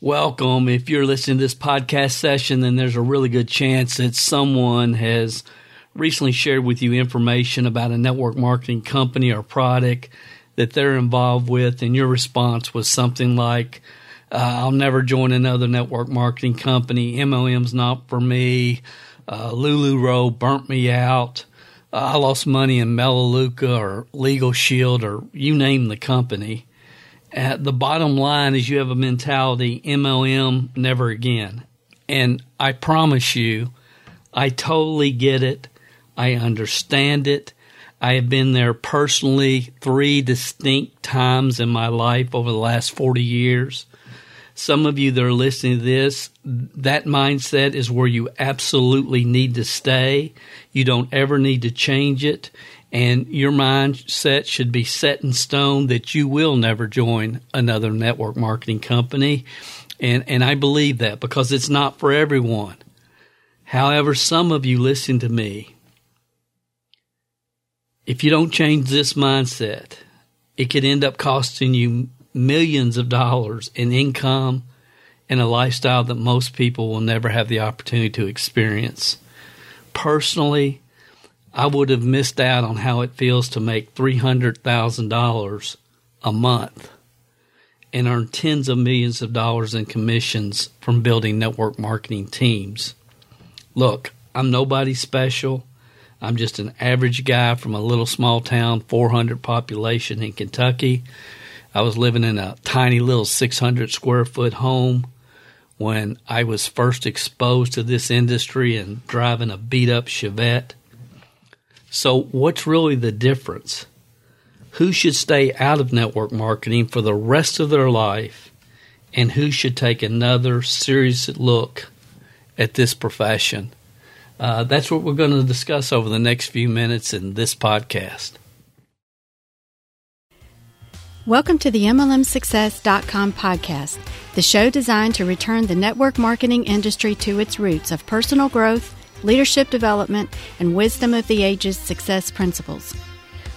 Welcome. If you're listening to this podcast session, then there's a really good chance that someone has recently shared with you information about a network marketing company or product that they're involved with, and your response was something like, uh, I'll never join another network marketing company. MLM's not for me. Uh, LuLaRoe burnt me out. Uh, I lost money in Melaleuca or Legal Shield or you name the company. At the bottom line is you have a mentality MLM never again. And I promise you, I totally get it. I understand it. I have been there personally three distinct times in my life over the last 40 years. Some of you that are listening to this, that mindset is where you absolutely need to stay. You don't ever need to change it and your mindset should be set in stone that you will never join another network marketing company. And, and I believe that because it's not for everyone. However, some of you listen to me. If you don't change this mindset, it could end up costing you millions of dollars in income and a lifestyle that most people will never have the opportunity to experience. Personally, I would have missed out on how it feels to make $300,000 a month and earn tens of millions of dollars in commissions from building network marketing teams. Look, I'm nobody special. I'm just an average guy from a little small town, 400 population in Kentucky. I was living in a tiny little 600 square foot home when I was first exposed to this industry and driving a beat up Chevette. So, what's really the difference? Who should stay out of network marketing for the rest of their life, and who should take another serious look at this profession? Uh, that's what we're going to discuss over the next few minutes in this podcast. Welcome to the MLMSuccess.com podcast, the show designed to return the network marketing industry to its roots of personal growth leadership development, and wisdom of the ages success principles.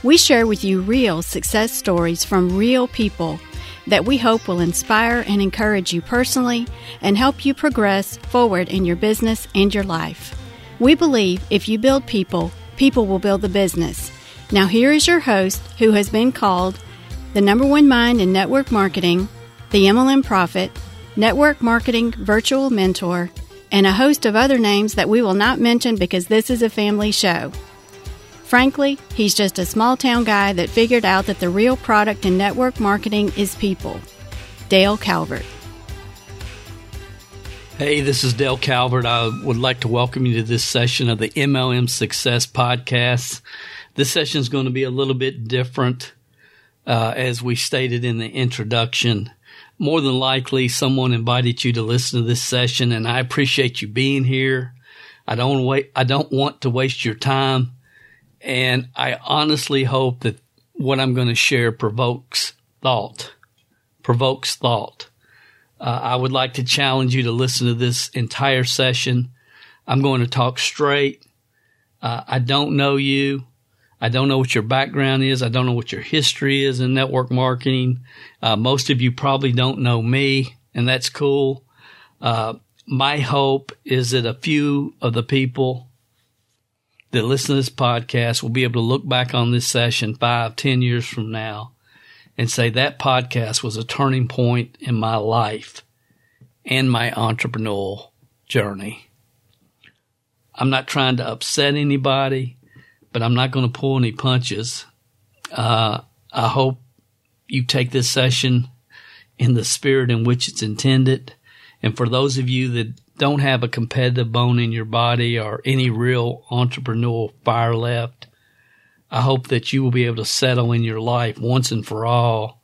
We share with you real success stories from real people that we hope will inspire and encourage you personally and help you progress forward in your business and your life. We believe if you build people, people will build the business. Now, here is your host who has been called the number one mind in network marketing, the MLM Prophet, network marketing virtual mentor, and a host of other names that we will not mention because this is a family show. Frankly, he's just a small town guy that figured out that the real product in network marketing is people. Dale Calvert. Hey, this is Dale Calvert. I would like to welcome you to this session of the MLM Success Podcast. This session is going to be a little bit different, uh, as we stated in the introduction more than likely someone invited you to listen to this session and I appreciate you being here. I don't wait, I don't want to waste your time. And I honestly hope that what I'm going to share provokes thought, provokes thought. Uh, I would like to challenge you to listen to this entire session. I'm going to talk straight. Uh, I don't know you. I don't know what your background is. I don't know what your history is in network marketing. Uh, most of you probably don't know me, and that's cool. Uh, my hope is that a few of the people that listen to this podcast will be able to look back on this session five, ten years from now and say that podcast was a turning point in my life and my entrepreneurial journey. I'm not trying to upset anybody but I'm not going to pull any punches. Uh, I hope you take this session in the spirit in which it's intended. And for those of you that don't have a competitive bone in your body or any real entrepreneurial fire left, I hope that you will be able to settle in your life once and for all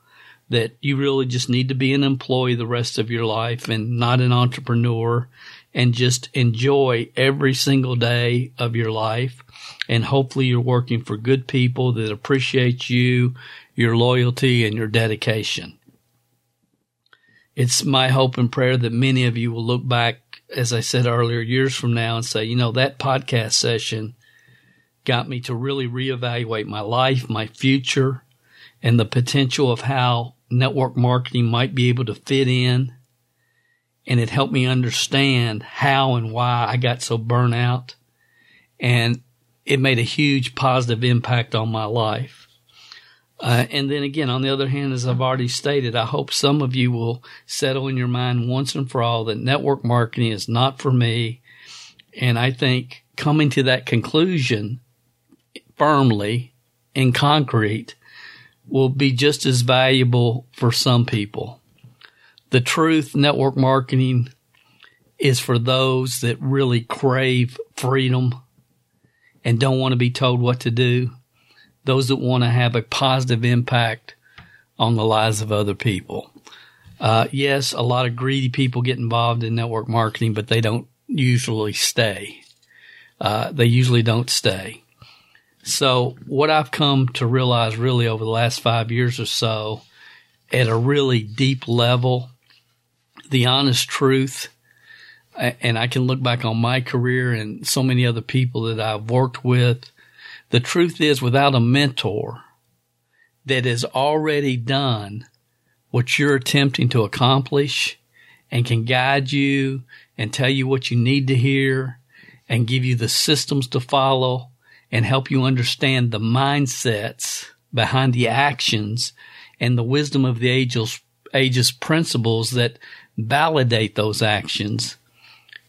that you really just need to be an employee the rest of your life and not an entrepreneur and just enjoy every single day of your life. And hopefully you're working for good people that appreciate you, your loyalty and your dedication. It's my hope and prayer that many of you will look back, as I said earlier, years from now and say, you know, that podcast session got me to really reevaluate my life, my future, and the potential of how network marketing might be able to fit in and it helped me understand how and why I got so burnt out. And it made a huge positive impact on my life. Uh, and then again, on the other hand, as I've already stated, I hope some of you will settle in your mind once and for all that network marketing is not for me. And I think coming to that conclusion firmly in concrete will be just as valuable for some people. The truth network marketing is for those that really crave freedom and don't want to be told what to do. Those that want to have a positive impact on the lives of other people. Uh, yes, a lot of greedy people get involved in network marketing, but they don't usually stay. Uh, they usually don't stay. So what I've come to realize really over the last five years or so at a really deep level, the honest truth, and I can look back on my career and so many other people that I've worked with. The truth is without a mentor that has already done what you're attempting to accomplish and can guide you and tell you what you need to hear and give you the systems to follow and help you understand the mindsets behind the actions and the wisdom of the ages, ages principles that validate those actions,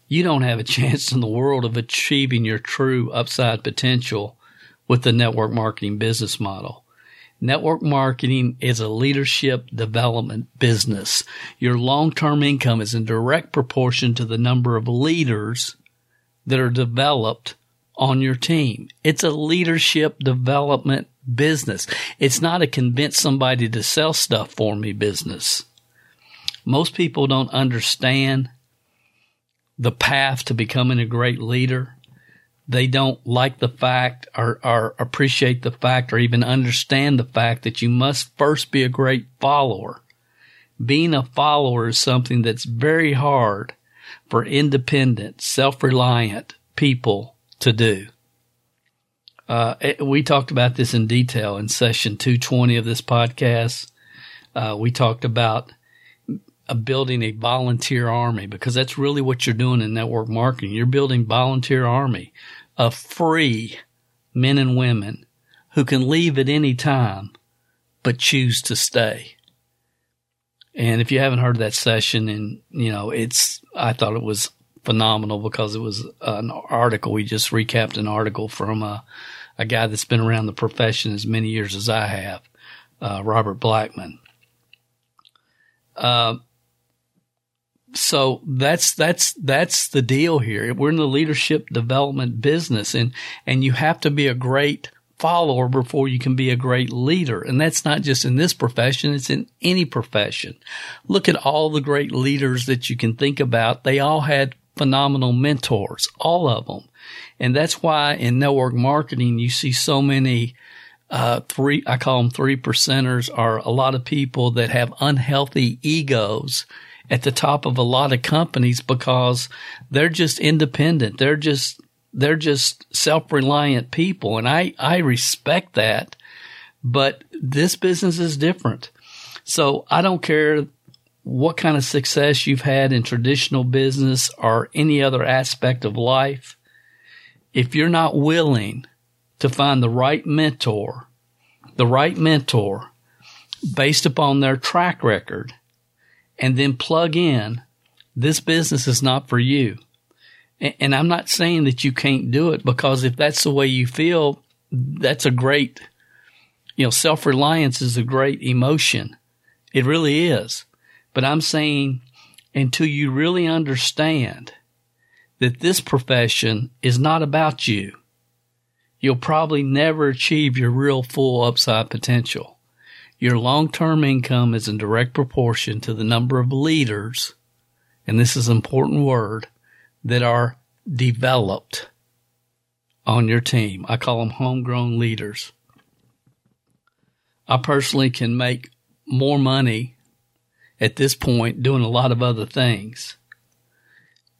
you don't have a chance in the world of achieving your true upside potential with the network marketing business model. Network marketing is a leadership development business. Your long-term income is in direct proportion to the number of leaders that are developed on your team. It's a leadership development business. It's not a convince somebody to sell stuff for me business. Most people don't understand the path to becoming a great leader. They don't like the fact or, or appreciate the fact or even understand the fact that you must first be a great follower. Being a follower is something that's very hard for independent, self-reliant people to do. Uh, we talked about this in detail in session 220 of this podcast. Uh, we talked about building a volunteer army because that's really what you're doing in network marketing. You're building volunteer army of free men and women who can leave at any time but choose to stay. And if you haven't heard that session and, you know, it's, I thought it was phenomenal because it was an article. We just recapped an article from a, a guy that's been around the profession as many years as I have, uh, Robert Blackman. Uh, so that's that's that's the deal here. We're in the leadership development business, and and you have to be a great follower before you can be a great leader. And that's not just in this profession, it's in any profession. Look at all the great leaders that you can think about. They all had phenomenal mentors, all of them. And that's why in network marketing, you see so many, uh, three, I call them three percenters are a lot of people that have unhealthy egos at the top of a lot of companies because they're just independent. They're just, they're just self-reliant people. And I, I respect that, but this business is different. So I don't care what kind of success you've had in traditional business or any other aspect of life, if you're not willing to find the right mentor, the right mentor based upon their track record and then plug in, this business is not for you. And I'm not saying that you can't do it because if that's the way you feel, that's a great, you know, self reliance is a great emotion. It really is. But I'm saying until you really understand that this profession is not about you, you'll probably never achieve your real full upside potential. Your long-term income is in direct proportion to the number of leaders, and this is an important word, that are developed on your team. I call them homegrown leaders. I personally can make more money at this point doing a lot of other things.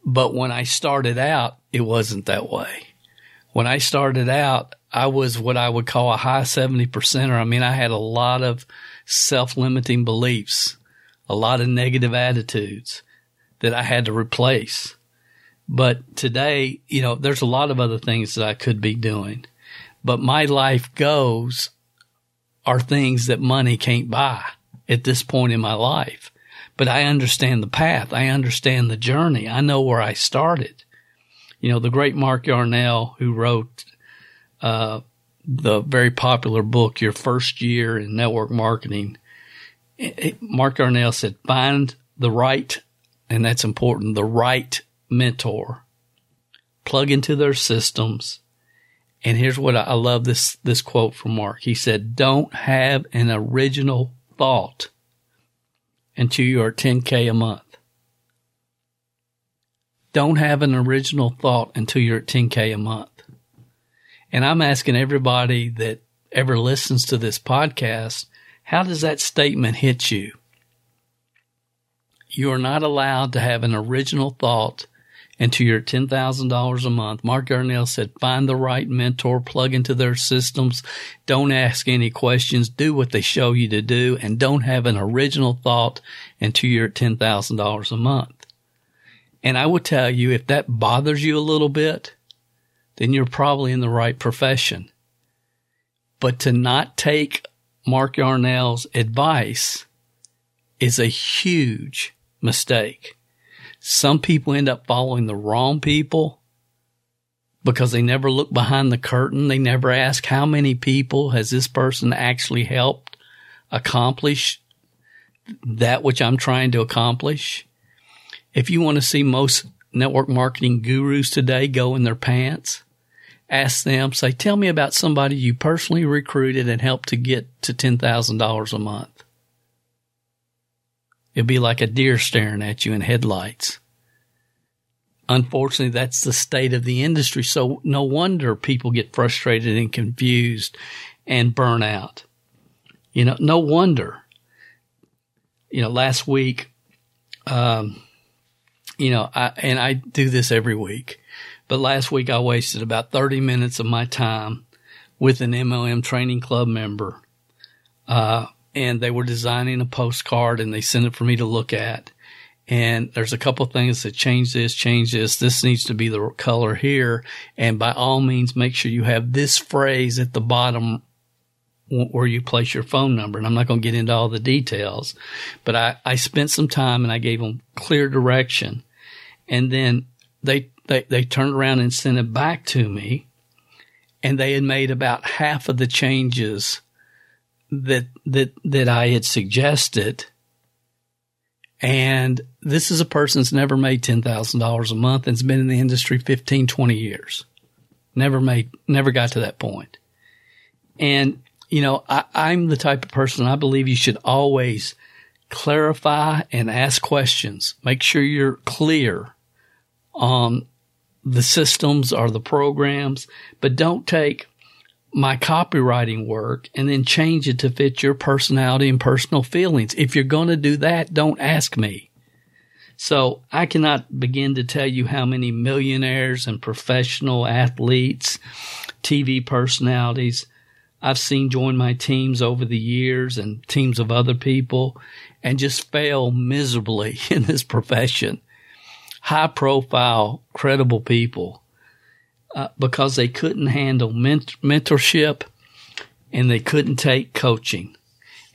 But when I started out, it wasn't that way. When I started out, I was what I would call a high 70 percenter. I mean, I had a lot of self limiting beliefs, a lot of negative attitudes. that I had to replace. But today, you know, there's a lot of other things that I could be doing. But my life goes are things that money can't buy at this point in my life. But I understand the path. I understand the journey. I know where I started. You know, the great Mark Yarnell, who wrote uh, the very popular book, Your First Year in Network Marketing, Mark Yarnell said, find the right, and that's important, the right mentor, plug into their systems. And here's what I, I love this, this quote from Mark. He said, don't have an original thought until you are 10K a month. Don't have an original thought until you're at 10K a month. And I'm asking everybody that ever listens to this podcast, how does that statement hit you? You are not allowed to have an original thought until you're $10,000 a month. Mark Yarnell said, find the right mentor, plug into their systems. Don't ask any questions. Do what they show you to do and don't have an original thought until you're $10,000 a month. And I will tell you, if that bothers you a little bit, then you're probably in the right profession. But to not take Mark Yarnell's advice is a huge mistake. Some people end up following the wrong people because they never look behind the curtain. They never ask how many people has this person actually helped accomplish that which I'm trying to accomplish. If you want to see most network marketing gurus today go in their pants, ask them, say, tell me about somebody you personally recruited and helped to get to $10,000 a month. It'd be like a deer staring at you in headlights. Unfortunately, that's the state of the industry. So no wonder people get frustrated and confused and burn out. You know, no wonder. You know, last week, um, you know, I, and I do this every week, but last week I wasted about 30 minutes of my time with an MLM training club member. Uh, and they were designing a postcard and they sent it for me to look at. And there's a couple things that change this, change this. This needs to be the color here. And by all means, make sure you have this phrase at the bottom where you place your phone number. And I'm not going to get into all the details, but I, I spent some time and I gave them clear direction. And then they, they, they turned around and sent it back to me and they had made about half of the changes that that that I had suggested. And this is a person that's never made $10,000 a month and's been in the industry 15, 20 years. Never made, never got to that point. And, you know, I, I'm the type of person I believe you should always clarify and ask questions. Make sure you're clear on the systems or the programs, but don't take my copywriting work and then change it to fit your personality and personal feelings. If you're going to do that, don't ask me. So I cannot begin to tell you how many millionaires and professional athletes, TV personalities I've seen join my teams over the years and teams of other people and just fail miserably in this profession. High profile, credible people uh, because they couldn't handle ment- mentorship and they couldn't take coaching.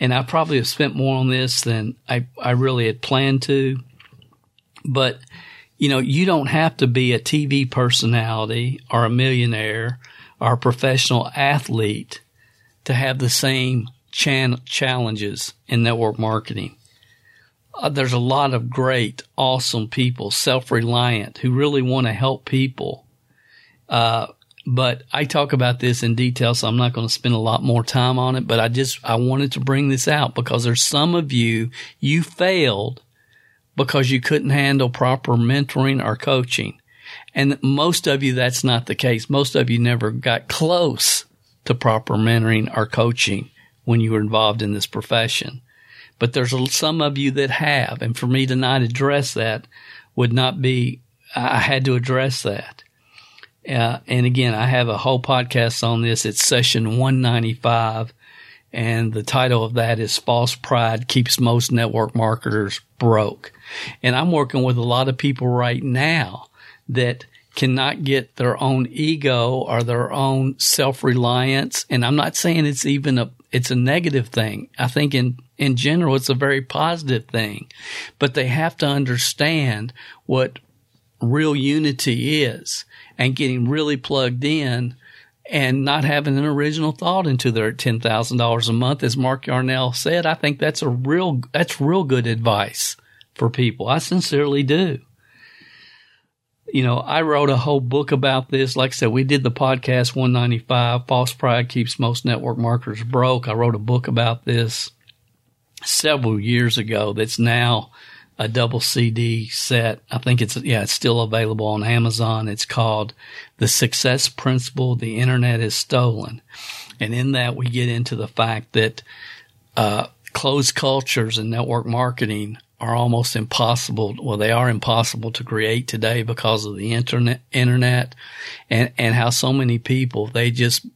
And I probably have spent more on this than I, I really had planned to. But, you know, you don't have to be a TV personality or a millionaire or a professional athlete to have the same chan- challenges in network marketing. Uh, there's a lot of great, awesome people, self-reliant, who really want to help people uh, but I talk about this in detail, so I'm not going to spend a lot more time on it. But I just I wanted to bring this out because there's some of you you failed because you couldn't handle proper mentoring or coaching, and most of you that's not the case. Most of you never got close to proper mentoring or coaching when you were involved in this profession. But there's some of you that have, and for me to not address that would not be. I had to address that. Uh, and again, I have a whole podcast on this. It's session 195. And the title of that is False Pride Keeps Most Network Marketers broke. And I'm working with a lot of people right now that cannot get their own ego or their own self-reliance. And I'm not saying it's even a, it's a negative thing. I think in, in general, it's a very positive thing, but they have to understand what real unity is and getting really plugged in and not having an original thought into their $10,000 a month. As Mark Yarnell said, I think that's a real, that's real good advice for people. I sincerely do you know, I wrote a whole book about this. Like I said, we did the podcast 195, False Pride Keeps Most Network Marketers Broke. I wrote a book about this several years ago that's now a double CD set. I think it's, yeah, it's still available on Amazon. It's called The Success Principle The Internet is Stolen. And in that, we get into the fact that, uh, closed cultures and network marketing are almost impossible. Well, they are impossible to create today because of the internet, internet and, and how so many people, they just,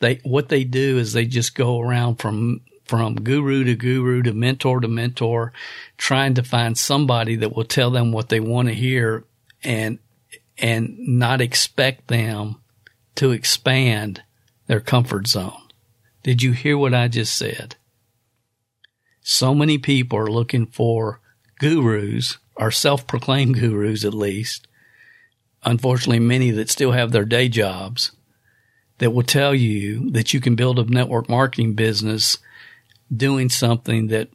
they, what they do is they just go around from, from guru to guru to mentor to mentor, trying to find somebody that will tell them what they want to hear and, and not expect them to expand their comfort zone. Did you hear what I just said? So many people are looking for gurus, or self-proclaimed gurus at least, unfortunately many that still have their day jobs, that will tell you that you can build a network marketing business doing something that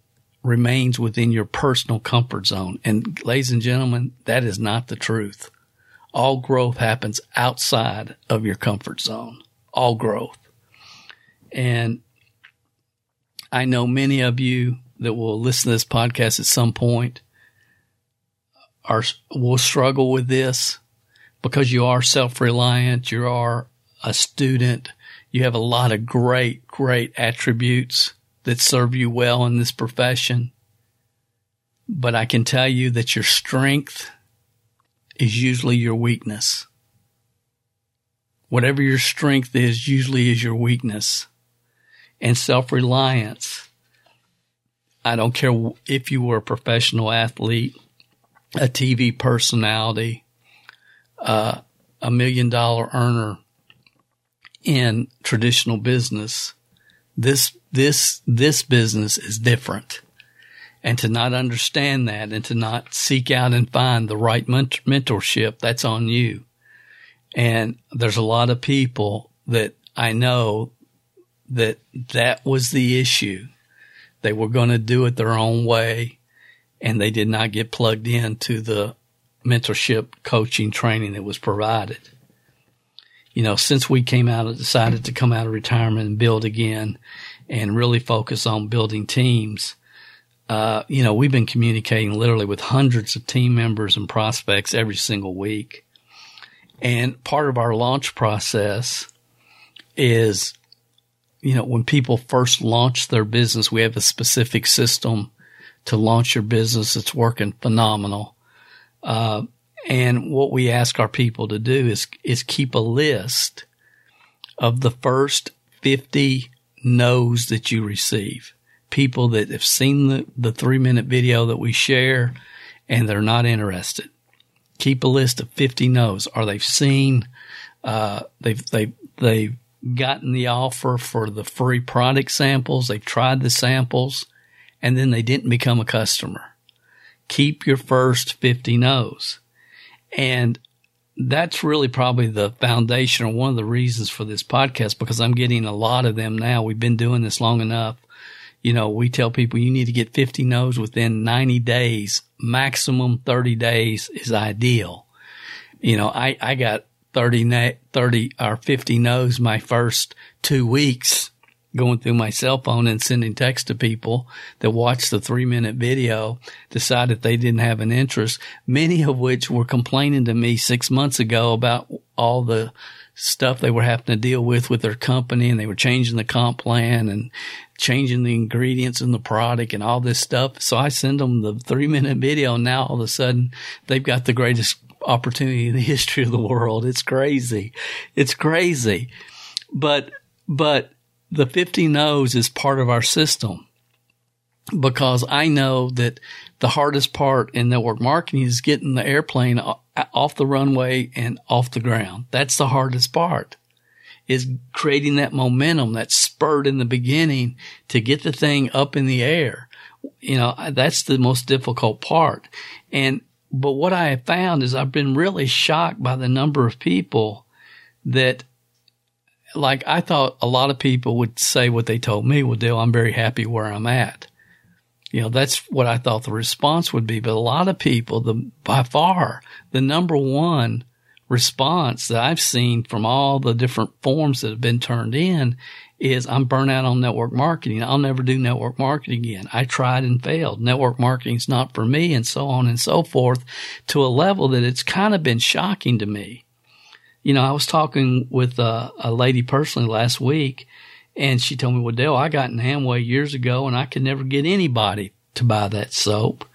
remains within your personal comfort zone. And ladies and gentlemen, that is not the truth. All growth happens outside of your comfort zone. All growth. And I know many of you that will listen to this podcast at some point are will struggle with this because you are self-reliant, you are a student, you have a lot of great, great attributes that serve you well in this profession. But I can tell you that your strength is usually your weakness. Whatever your strength is, usually is your weakness. And self-reliance I don't care if you were a professional athlete, a TV personality, uh, a million dollar earner in traditional business. This, this, this business is different. And to not understand that and to not seek out and find the right ment- mentorship, that's on you. And there's a lot of people that I know that that was the issue they were going to do it their own way and they did not get plugged into the mentorship coaching training that was provided. You know, since we came out decided to come out of retirement and build again and really focus on building teams, uh, you know, we've been communicating literally with hundreds of team members and prospects every single week. And part of our launch process is you know, when people first launch their business, we have a specific system to launch your business. It's working phenomenal. Uh, and what we ask our people to do is, is keep a list of the first 50 no's that you receive. People that have seen the, the three minute video that we share and they're not interested. Keep a list of 50 no's. Are they've seen, uh, they've, they, they've gotten the offer for the free product samples. They've tried the samples and then they didn't become a customer. Keep your first 50 no's. And that's really probably the foundation or one of the reasons for this podcast because I'm getting a lot of them now. We've been doing this long enough. You know, we tell people you need to get 50 no's within 90 days. Maximum 30 days is ideal. You know, I, I got 30, 30 or 50 no's my first two weeks going through my cell phone and sending text to people that watched the three minute video, decided they didn't have an interest, many of which were complaining to me six months ago about all the stuff they were having to deal with with their company and they were changing the comp plan and changing the ingredients in the product and all this stuff. So I send them the three minute video and now all of a sudden they've got the greatest opportunity in the history of the world. It's crazy. It's crazy. But, but the 50 no's is part of our system because I know that the hardest part in network marketing is getting the airplane off the runway and off the ground. That's the hardest part is creating that momentum, that spurt in the beginning to get the thing up in the air. You know, that's the most difficult part. And, but what I have found is I've been really shocked by the number of people that like I thought a lot of people would say what they told me, well, Dale, I'm very happy where I'm at. You know, that's what I thought the response would be. But a lot of people, the by far the number one response that I've seen from all the different forms that have been turned in is I'm burnt out on network marketing. I'll never do network marketing again. I tried and failed. Network marketing is not for me and so on and so forth to a level that it's kind of been shocking to me. You know, I was talking with a, a lady personally last week and she told me, well, Dale, I got in Amway years ago and I could never get anybody to buy that soap.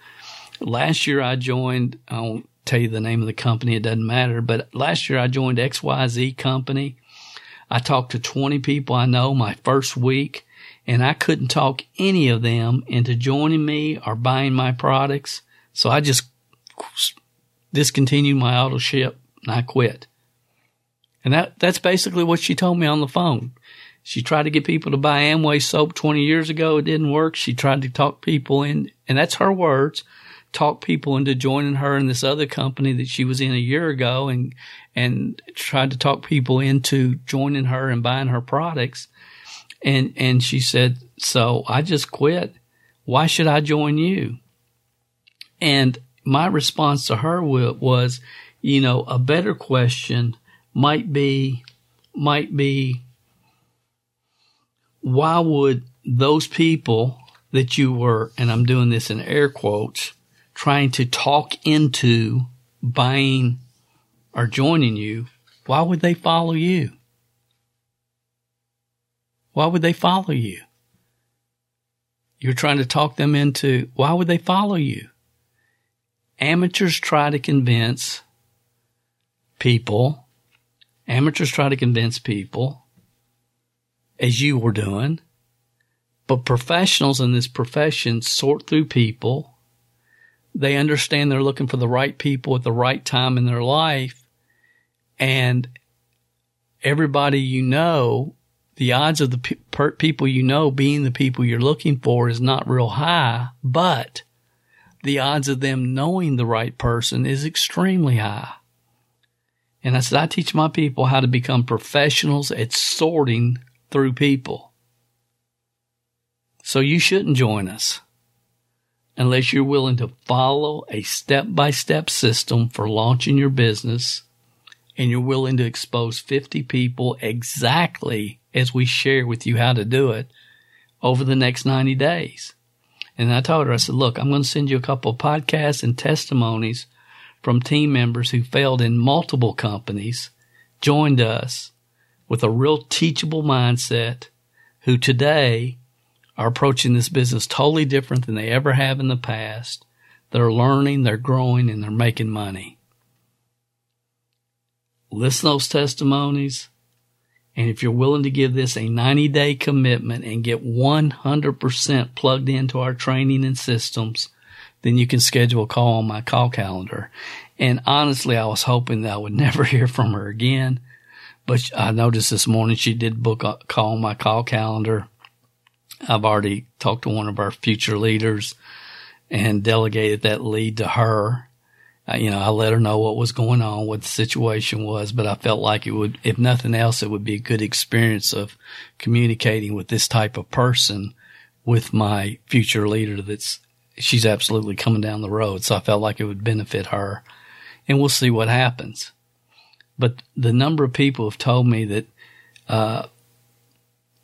Last year I joined, I won't tell you the name of the company. It doesn't matter. But last year I joined XYZ company. I talked to 20 people I know my first week and I couldn't talk any of them into joining me or buying my products. So I just discontinued my auto ship and I quit. And that, that's basically what she told me on the phone. She tried to get people to buy Amway soap 20 years ago. It didn't work. She tried to talk people in, and that's her words, talk people into joining her in this other company that she was in a year ago and, and tried to talk people into joining her and buying her products. And, and she said, so I just quit. Why should I join you? And my response to her was, you know, a better question might be, might be, why would those people that you were, and I'm doing this in air quotes, trying to talk into buying or joining you, why would they follow you? Why would they follow you? You're trying to talk them into, why would they follow you? Amateurs try to convince people, amateurs try to convince people as you were doing. But professionals in this profession sort through people. They understand they're looking for the right people at the right time in their life. And everybody you know, the odds of the pe- people you know being the people you're looking for is not real high, but the odds of them knowing the right person is extremely high. And I said, I teach my people how to become professionals at sorting through people. So you shouldn't join us unless you're willing to follow a step by step system for launching your business and you're willing to expose 50 people exactly as we share with you how to do it over the next 90 days. And I told her, I said, look, I'm going to send you a couple of podcasts and testimonies from team members who failed in multiple companies, joined us, with a real teachable mindset who today are approaching this business totally different than they ever have in the past. They're learning, they're growing, and they're making money. Listen to those testimonies. And if you're willing to give this a 90 day commitment and get 100% plugged into our training and systems, then you can schedule a call on my call calendar. And honestly, I was hoping that I would never hear from her again. But I noticed this morning she did book a call on my call calendar. I've already talked to one of our future leaders and delegated that lead to her. Uh, you know, I let her know what was going on, what the situation was, but I felt like it would, if nothing else, it would be a good experience of communicating with this type of person with my future leader that's, she's absolutely coming down the road. So I felt like it would benefit her and we'll see what happens. But the number of people have told me that, uh,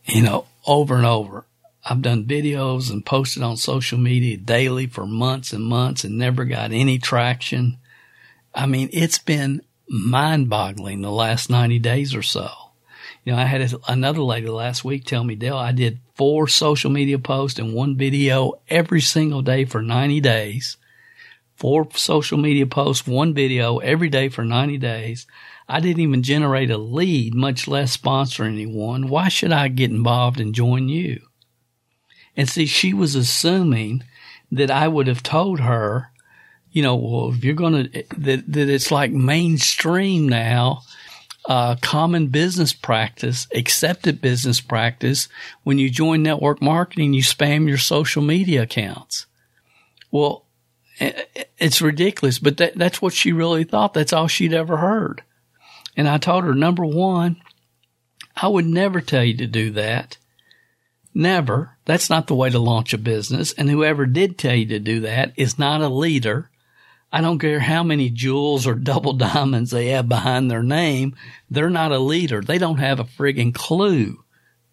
you know, over and over, I've done videos and posted on social media daily for months and months and never got any traction. I mean, it's been mind boggling the last 90 days or so. You know, I had another lady last week tell me, Dale, I did four social media posts and one video every single day for 90 days. Four social media posts, one video every day for 90 days. I didn't even generate a lead, much less sponsor anyone. Why should I get involved and join you? And see, she was assuming that I would have told her, you know, well, if you're going to, that, that it's like mainstream now, uh, common business practice, accepted business practice. When you join network marketing, you spam your social media accounts. Well, it's ridiculous, but that, that's what she really thought. That's all she'd ever heard. And I told her, number one, I would never tell you to do that. Never. That's not the way to launch a business. And whoever did tell you to do that is not a leader. I don't care how many jewels or double diamonds they have behind their name. They're not a leader. They don't have a friggin' clue.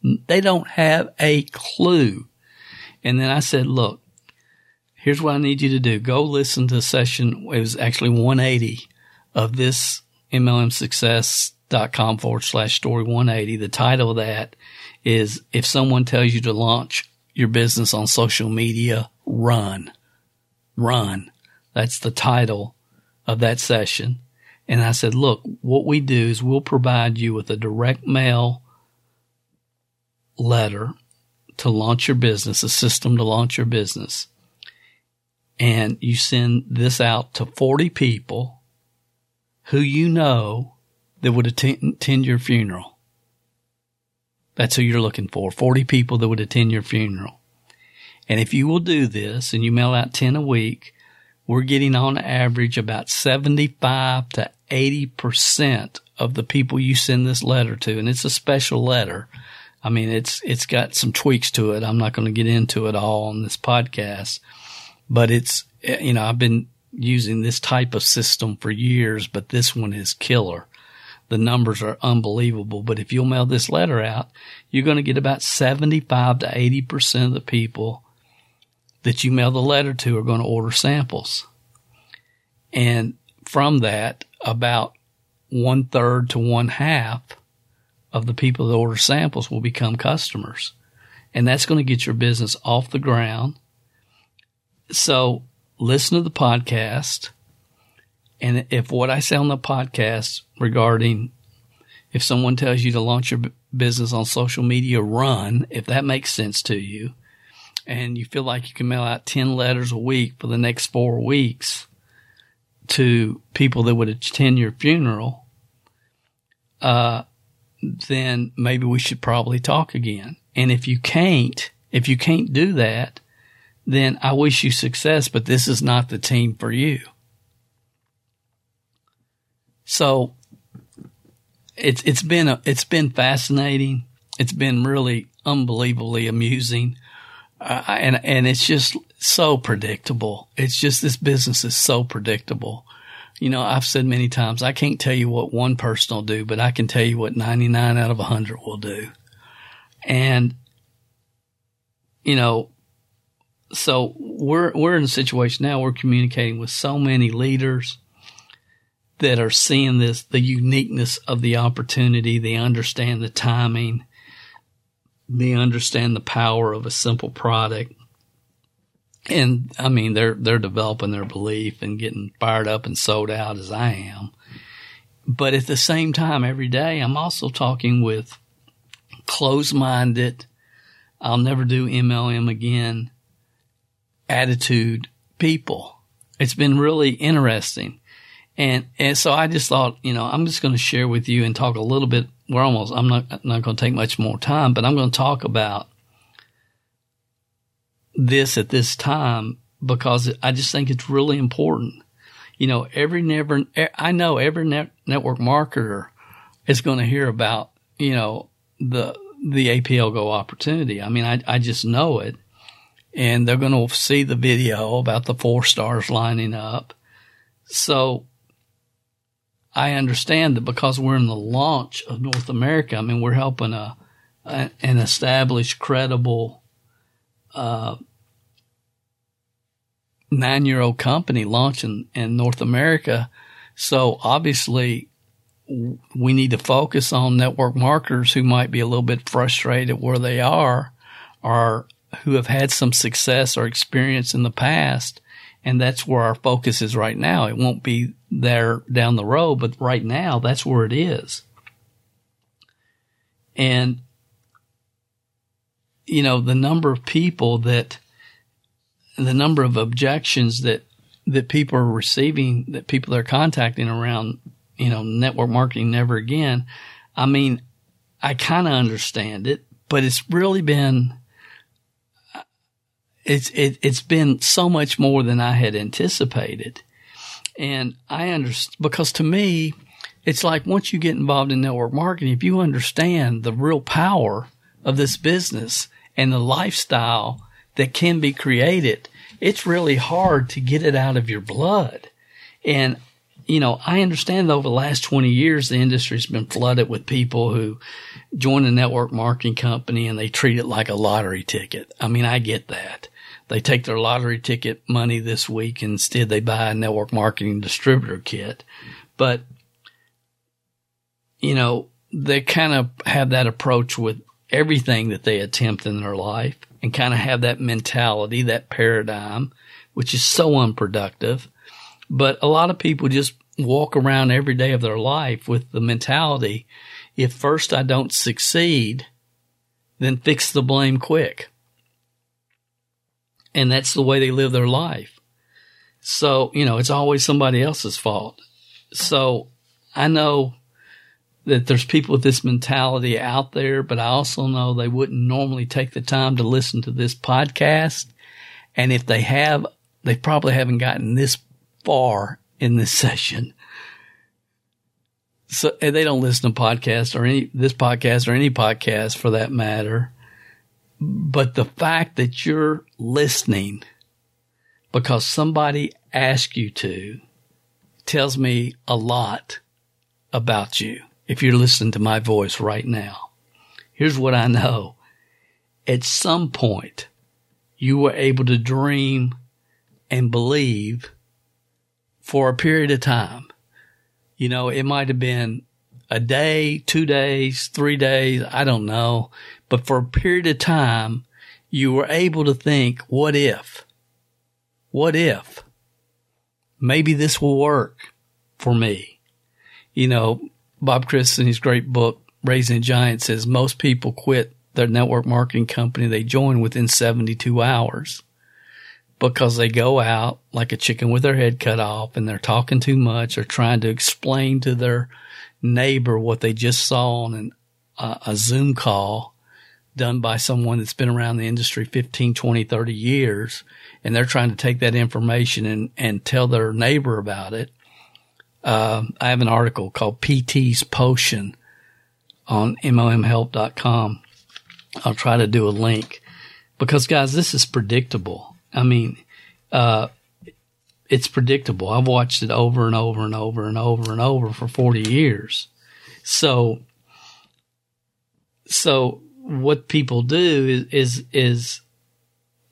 They don't have a clue. And then I said, look, here's what I need you to do. Go listen to session. It was actually 180 of this MLMsuccess.com forward slash story 180. The title of that is if someone tells you to launch your business on social media, run, run. That's the title of that session. And I said, look, what we do is we'll provide you with a direct mail letter to launch your business, a system to launch your business. And you send this out to 40 people who you know that would attend, attend your funeral. That's who you're looking for. 40 people that would attend your funeral. And if you will do this and you mail out 10 a week, we're getting on average about 75 to 80% of the people you send this letter to. And it's a special letter. I mean, it's, it's got some tweaks to it. I'm not going to get into it all on this podcast, but it's, you know, I've been using this type of system for years, but this one is killer. The numbers are unbelievable. But if you'll mail this letter out, you're going to get about 75 to 80% of the people that you mail the letter to are going to order samples. And from that, about one third to one half of the people that order samples will become customers. And that's going to get your business off the ground. So listen to the podcast. And if what I say on the podcast regarding if someone tells you to launch your business on social media, run, if that makes sense to you, and you feel like you can mail out 10 letters a week for the next four weeks to people that would attend your funeral, uh, then maybe we should probably talk again. And if you can't, if you can't do that, then I wish you success, but this is not the team for you. So it's, it's been, a, it's been fascinating. It's been really unbelievably amusing. Uh, and and it's just so predictable. It's just this business is so predictable. You know, I've said many times I can't tell you what one person will do, but I can tell you what 99 out of 100 will do. And you know, so we're we're in a situation now we're communicating with so many leaders that are seeing this the uniqueness of the opportunity, they understand the timing they understand the power of a simple product. And I mean, they're, they're developing their belief and getting fired up and sold out as I am. But at the same time, every day, I'm also talking with closed minded, I'll never do MLM again attitude people. It's been really interesting. And, and so I just thought, you know, I'm just going to share with you and talk a little bit we're almost, I'm not, not going to take much more time, but I'm going to talk about this at this time because I just think it's really important. You know, every never, I know every net, network marketer is going to hear about, you know, the, the APL Go opportunity. I mean, I, I just know it. And they're going to see the video about the four stars lining up. So I understand that because we're in the launch of North America, I mean, we're helping a, a an established, credible, uh, nine year old company launching in North America. So obviously, we need to focus on network marketers who might be a little bit frustrated where they are or who have had some success or experience in the past and that's where our focus is right now. It won't be there down the road, but right now that's where it is. And, you know, the number of people that, the number of objections that that people are receiving, that people are contacting around, you know, network marketing never again. I mean, I kind of understand it, but it's really been it's it, it's been so much more than I had anticipated, and I understand because to me, it's like once you get involved in network marketing, if you understand the real power of this business and the lifestyle that can be created, it's really hard to get it out of your blood. And, you know, I understand that over the last 20 years, the industry's been flooded with people who join a network marketing company and they treat it like a lottery ticket. I mean, I get that. They take their lottery ticket money this week instead they buy a network marketing distributor kit. But, you know, they kind of have that approach with everything that they attempt in their life and kind of have that mentality, that paradigm, which is so unproductive. But a lot of people just walk around every day of their life with the mentality, if first I don't succeed, then fix the blame quick. And that's the way they live their life. So, you know, it's always somebody else's fault. So I know that there's people with this mentality out there, but I also know they wouldn't normally take the time to listen to this podcast. And if they have, they probably haven't gotten this far in this session. So they don't listen to podcasts or any, this podcast or any podcast for that matter. But the fact that you're listening because somebody asked you to tells me a lot about you if you're listening to my voice right now. Here's what I know. At some point, you were able to dream and believe for a period of time. You know, it might have been a day, two days, three days, I don't know. But for a period of time, you were able to think, what if? What if? Maybe this will work for me. You know, Bob Crisp in his great book, Raising a Giant says most people quit their network marketing company they join within 72 hours because they go out like a chicken with their head cut off and they're talking too much or trying to explain to their neighbor what they just saw on an, uh, a Zoom call done by someone that's been around the industry 15, 20, 30 years. And they're trying to take that information and, and tell their neighbor about it uh, I have an article called PT's Potion on MLMhelp.com. I'll try to do a link because guys, this is predictable. I mean, uh, it's predictable. I've watched it over and over and over and over and over for 40 years. So, so what people do is, is, is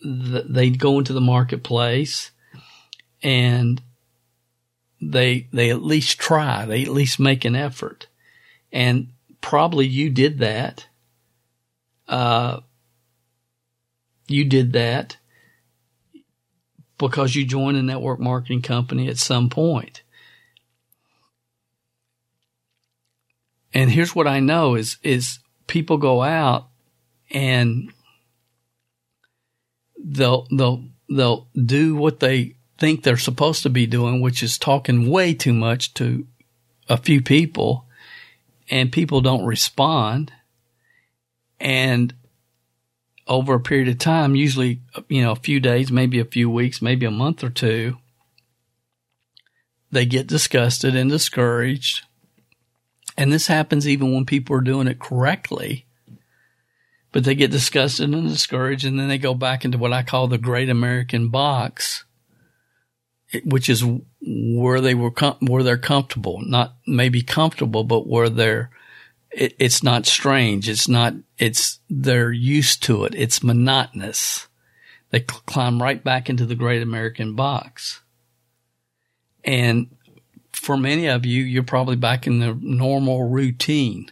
they go into the marketplace and they they at least try. They at least make an effort, and probably you did that. Uh, you did that because you join a network marketing company at some point. And here's what I know is is people go out and they'll they'll they'll do what they think they're supposed to be doing, which is talking way too much to a few people and people don't respond. And over a period of time, usually, you know, a few days, maybe a few weeks, maybe a month or two, they get disgusted and discouraged. And this happens even when people are doing it correctly. But they get disgusted and discouraged, and then they go back into what I call the great American box which is where they were com- where they're comfortable, not maybe comfortable, but where they're it, it's not strange. It's not. It's they're used to it. It's monotonous. They cl- climb right back into the great American box, and for many of you, you're probably back in the normal routine.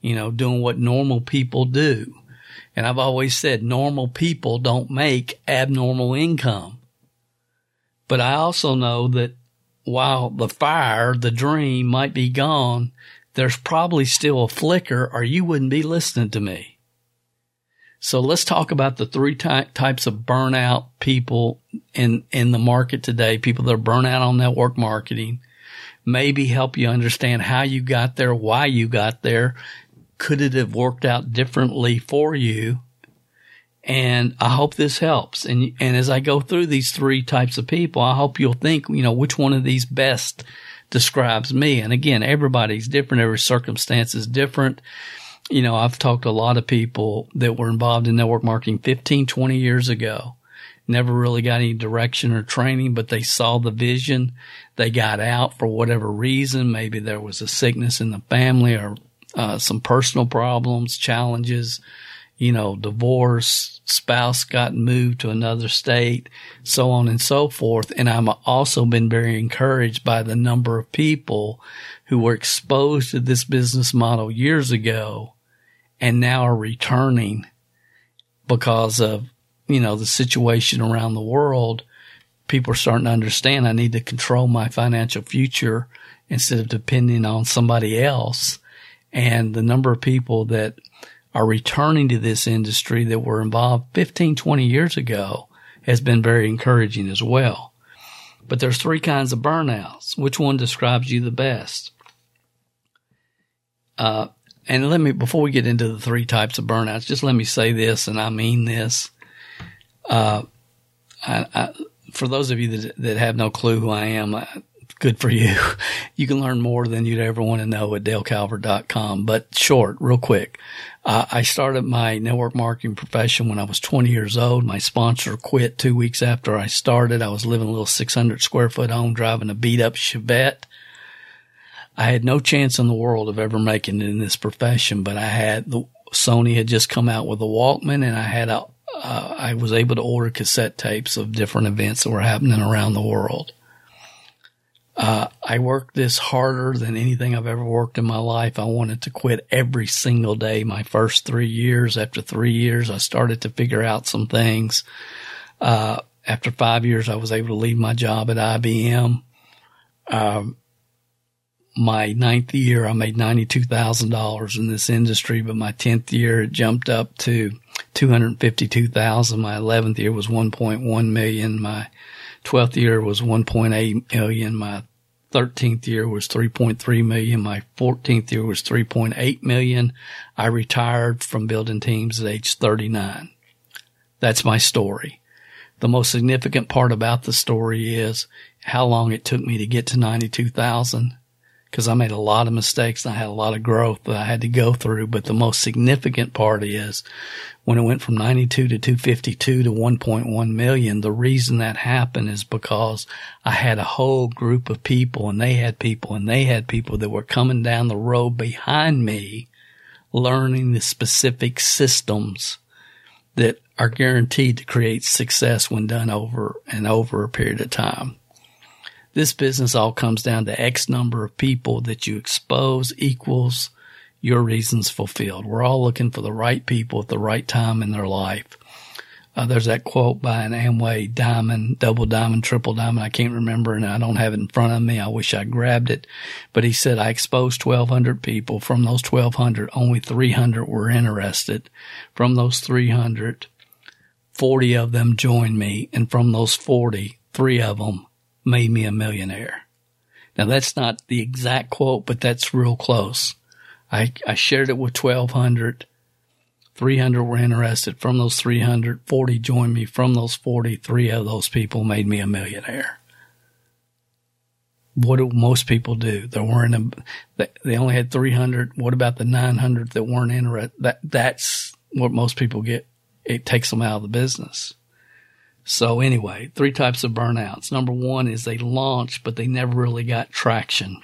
You know, doing what normal people do. And I've always said normal people don't make abnormal income. But I also know that while the fire, the dream might be gone, there's probably still a flicker or you wouldn't be listening to me. So let's talk about the three ty- types of burnout people in, in the market today. People that are burnout on network marketing. Maybe help you understand how you got there, why you got there. Could it have worked out differently for you? And I hope this helps. And, and as I go through these three types of people, I hope you'll think, you know, which one of these best describes me. And again, everybody's different. Every circumstance is different you know, I've talked to a lot of people that were involved in network marketing 15, 20 years ago. Never really got any direction or training, but they saw the vision. They got out for whatever reason. Maybe there was a sickness in the family or uh, some personal problems, challenges, you know, divorce, spouse got moved to another state, so on and so forth. And I'm also been very encouraged by the number of people who were exposed to this business model years ago and now are returning because of, you know, the situation around the world. People are starting to understand I need to control my financial future instead of depending on somebody else. And the number of people that are returning to this industry that were involved 15, 20 years ago has been very encouraging as well. But there's three kinds of burnouts. Which one describes you the best? Uh, and let me, before we get into the three types of burnouts, just let me say this, and I mean this. Uh, I, I, for those of you that, that have no clue who I am, uh, good for you. You can learn more than you'd ever want to know at dalecalvert.com. But short, real quick. Uh, I started my network marketing profession when I was 20 years old. My sponsor quit two weeks after I started. I was living a little 600 square foot home driving a beat up Chevette. I had no chance in the world of ever making it in this profession, but I had the Sony had just come out with a Walkman and I had a, uh, I was able to order cassette tapes of different events that were happening around the world. Uh, I worked this harder than anything I've ever worked in my life. I wanted to quit every single day. My first three years, after three years, I started to figure out some things. Uh, after five years, I was able to leave my job at IBM. Um, my ninth year, I made $92,000 in this industry, but my 10th year, it jumped up to 252,000. My 11th year was 1.1 million. My 12th year was 1.8 million. My 13th year was 3.3 million. My 14th year was 3.8 million. I retired from building teams at age 39. That's my story. The most significant part about the story is how long it took me to get to 92,000 because I made a lot of mistakes and I had a lot of growth that I had to go through. But the most significant part is when it went from 92 to 252 to 1.1 million, the reason that happened is because I had a whole group of people and they had people and they had people that were coming down the road behind me learning the specific systems that are guaranteed to create success when done over and over a period of time. This business all comes down to X number of people that you expose equals your reasons fulfilled. We're all looking for the right people at the right time in their life. Uh, there's that quote by an Amway diamond, double diamond, triple diamond. I can't remember and I don't have it in front of me. I wish I grabbed it. But he said, I exposed 1200 people. From those 1200, only 300 were interested. From those 300, 40 of them joined me. And from those 40, three of them made me a millionaire. Now that's not the exact quote, but that's real close. I, I shared it with 1200. 300 were interested. From those 300, 40 joined me. From those 40, three of those people made me a millionaire. What do most people do? There weren't a, they only had 300. What about the 900 that weren't interested? That, that's what most people get. It takes them out of the business. So anyway, three types of burnouts. Number one is they launched, but they never really got traction.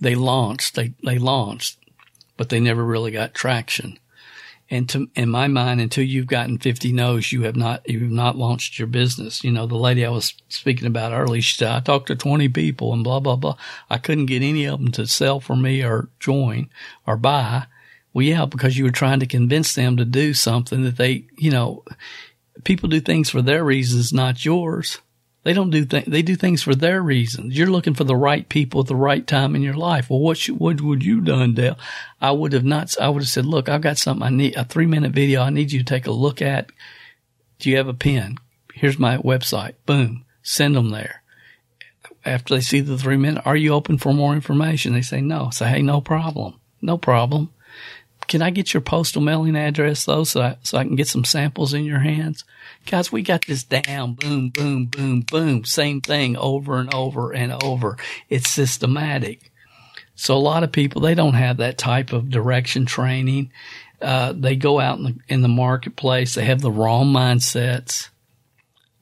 They launched, they, they launched, but they never really got traction. And to, in my mind, until you've gotten 50 no's, you have not, you have not launched your business. You know, the lady I was speaking about earlier, she said, I talked to 20 people and blah, blah, blah. I couldn't get any of them to sell for me or join or buy. Well, yeah, because you were trying to convince them to do something that they, you know, people do things for their reasons, not yours. They don't do things. They do things for their reasons. You're looking for the right people at the right time in your life. Well, what should, what would you done, Dale? I would have not. I would have said, look, I've got something I need a three minute video. I need you to take a look at. Do you have a pen? Here's my website. Boom. Send them there. After they see the three minute, are you open for more information? They say no. Say, hey, no problem. No problem. Can I get your postal mailing address though, so I, so I can get some samples in your hands? Guys, we got this down. Boom, boom, boom, boom. Same thing over and over and over. It's systematic. So a lot of people, they don't have that type of direction training. Uh, they go out in the, in the marketplace. They have the wrong mindsets.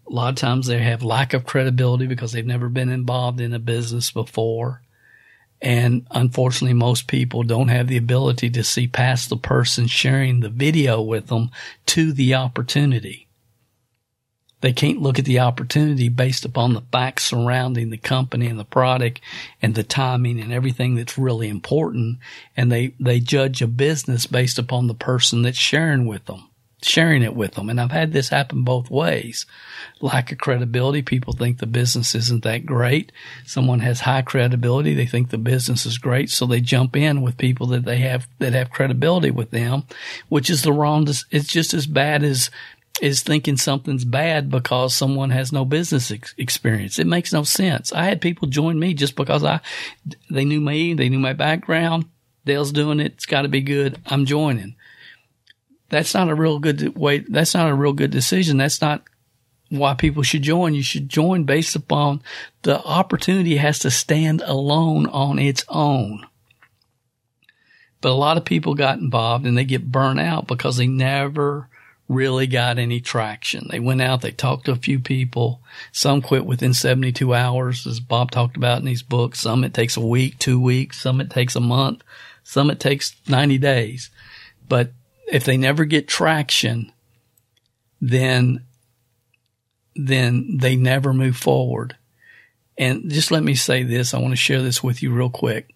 A lot of times they have lack of credibility because they've never been involved in a business before. And unfortunately, most people don't have the ability to see past the person sharing the video with them to the opportunity. They can't look at the opportunity based upon the facts surrounding the company and the product and the timing and everything that's really important. And they, they judge a business based upon the person that's sharing with them sharing it with them. And I've had this happen both ways. Lack of credibility. People think the business isn't that great. Someone has high credibility. They think the business is great. So they jump in with people that they have, that have credibility with them, which is the wrong, it's just as bad as, is thinking something's bad because someone has no business ex- experience. It makes no sense. I had people join me just because I, they knew me, they knew my background. Dale's doing it. It's got to be good. I'm joining that's not a real good way. That's not a real good decision. That's not why people should join. You should join based upon the opportunity has to stand alone on its own. But a lot of people got involved and they get burnt out because they never really got any traction. They went out, they talked to a few people. Some quit within 72 hours, as Bob talked about in his book. Some it takes a week, two weeks. Some it takes a month. Some it takes 90 days. But if they never get traction, then then they never move forward. And just let me say this. I want to share this with you real quick.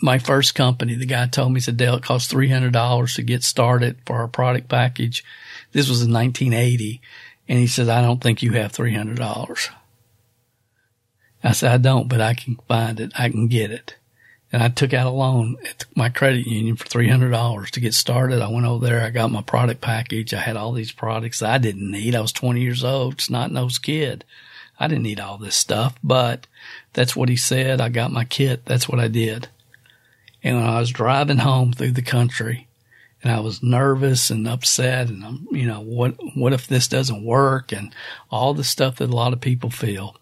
My first company, the guy told me, he said, Dale, it costs $300 to get started for our product package. This was in 1980. And he said, I don't think you have $300. I said, I don't, but I can find it. I can get it. And I took out a loan at my credit union for $300 to get started. I went over there. I got my product package. I had all these products I didn't need. I was 20 years old, snot nosed kid. I didn't need all this stuff, but that's what he said. I got my kit. That's what I did. And when I was driving home through the country and I was nervous and upset and I'm, you know, what, what if this doesn't work and all the stuff that a lot of people feel.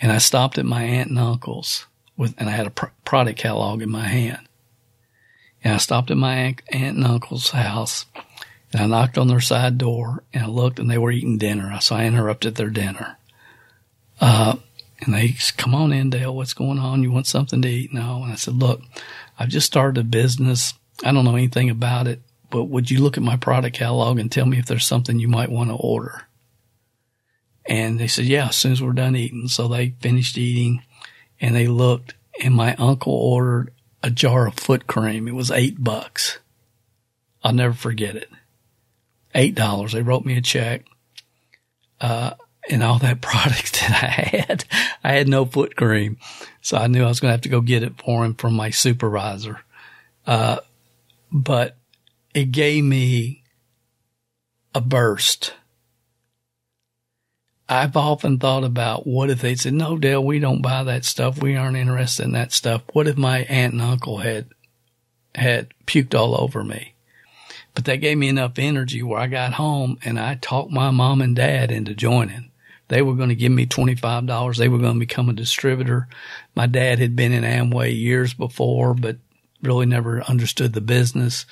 And I stopped at my aunt and uncle's with, and I had a pr- product catalog in my hand. And I stopped at my aunt, and uncle's house and I knocked on their side door and I looked and they were eating dinner. So I interrupted their dinner. Uh, and they said, come on in, Dale. What's going on? You want something to eat? No. And I said, look, I've just started a business. I don't know anything about it, but would you look at my product catalog and tell me if there's something you might want to order? And they said, yeah, as soon as we're done eating. So they finished eating and they looked and my uncle ordered a jar of foot cream. It was eight bucks. I'll never forget it. Eight dollars. They wrote me a check. Uh, and all that product that I had, I had no foot cream. So I knew I was going to have to go get it for him from my supervisor. Uh, but it gave me a burst I've often thought about what if they said, no, Dale, we don't buy that stuff. We aren't interested in that stuff. What if my aunt and uncle had, had puked all over me? But that gave me enough energy where I got home and I talked my mom and dad into joining. They were going to give me $25. They were going to become a distributor. My dad had been in Amway years before, but really never understood the business.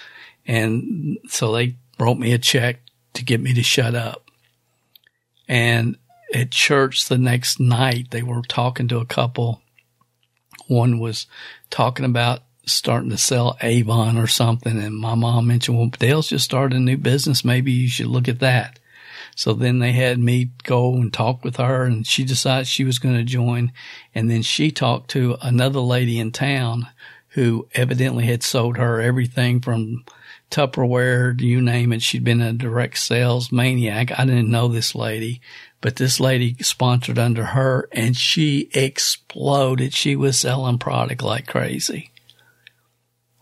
And so they wrote me a check to get me to shut up. And at church the next night, they were talking to a couple. One was talking about starting to sell Avon or something. And my mom mentioned, well, Dale's just started a new business. Maybe you should look at that. So then they had me go and talk with her and she decided she was going to join. And then she talked to another lady in town who evidently had sold her everything from Tupperware, you name it. She'd been a direct sales maniac. I didn't know this lady, But this lady sponsored under her and she exploded. She was selling product like crazy.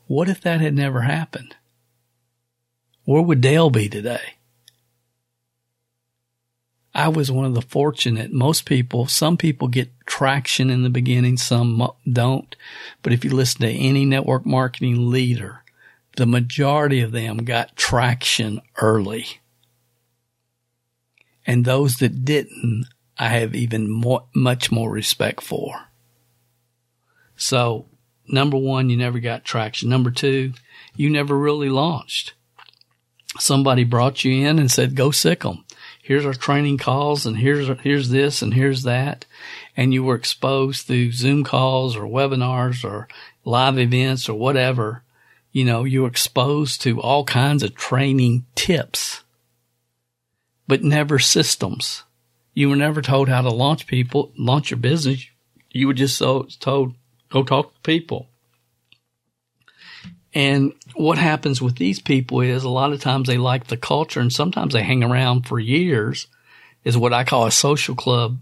What if that had never happened? Where would Dale be today? I was one of the fortunate. Most people, some people get traction in the beginning, some don't. But if you listen to any network marketing leader, the majority of them got traction early. And those that didn't, I have even more, much more respect for. So number one, you never got traction. Number two, you never really launched. Somebody brought you in and said, go sick them here's our training calls and here's, here's this and here's that. And you were exposed through Zoom calls or webinars or live events or whatever. You know, you were exposed to all kinds of training tips, but never systems. You were never told how to launch people, launch your business. You were just so told, go talk to people. And what happens with these people is a lot of times they like the culture and sometimes they hang around for years is what I call a social club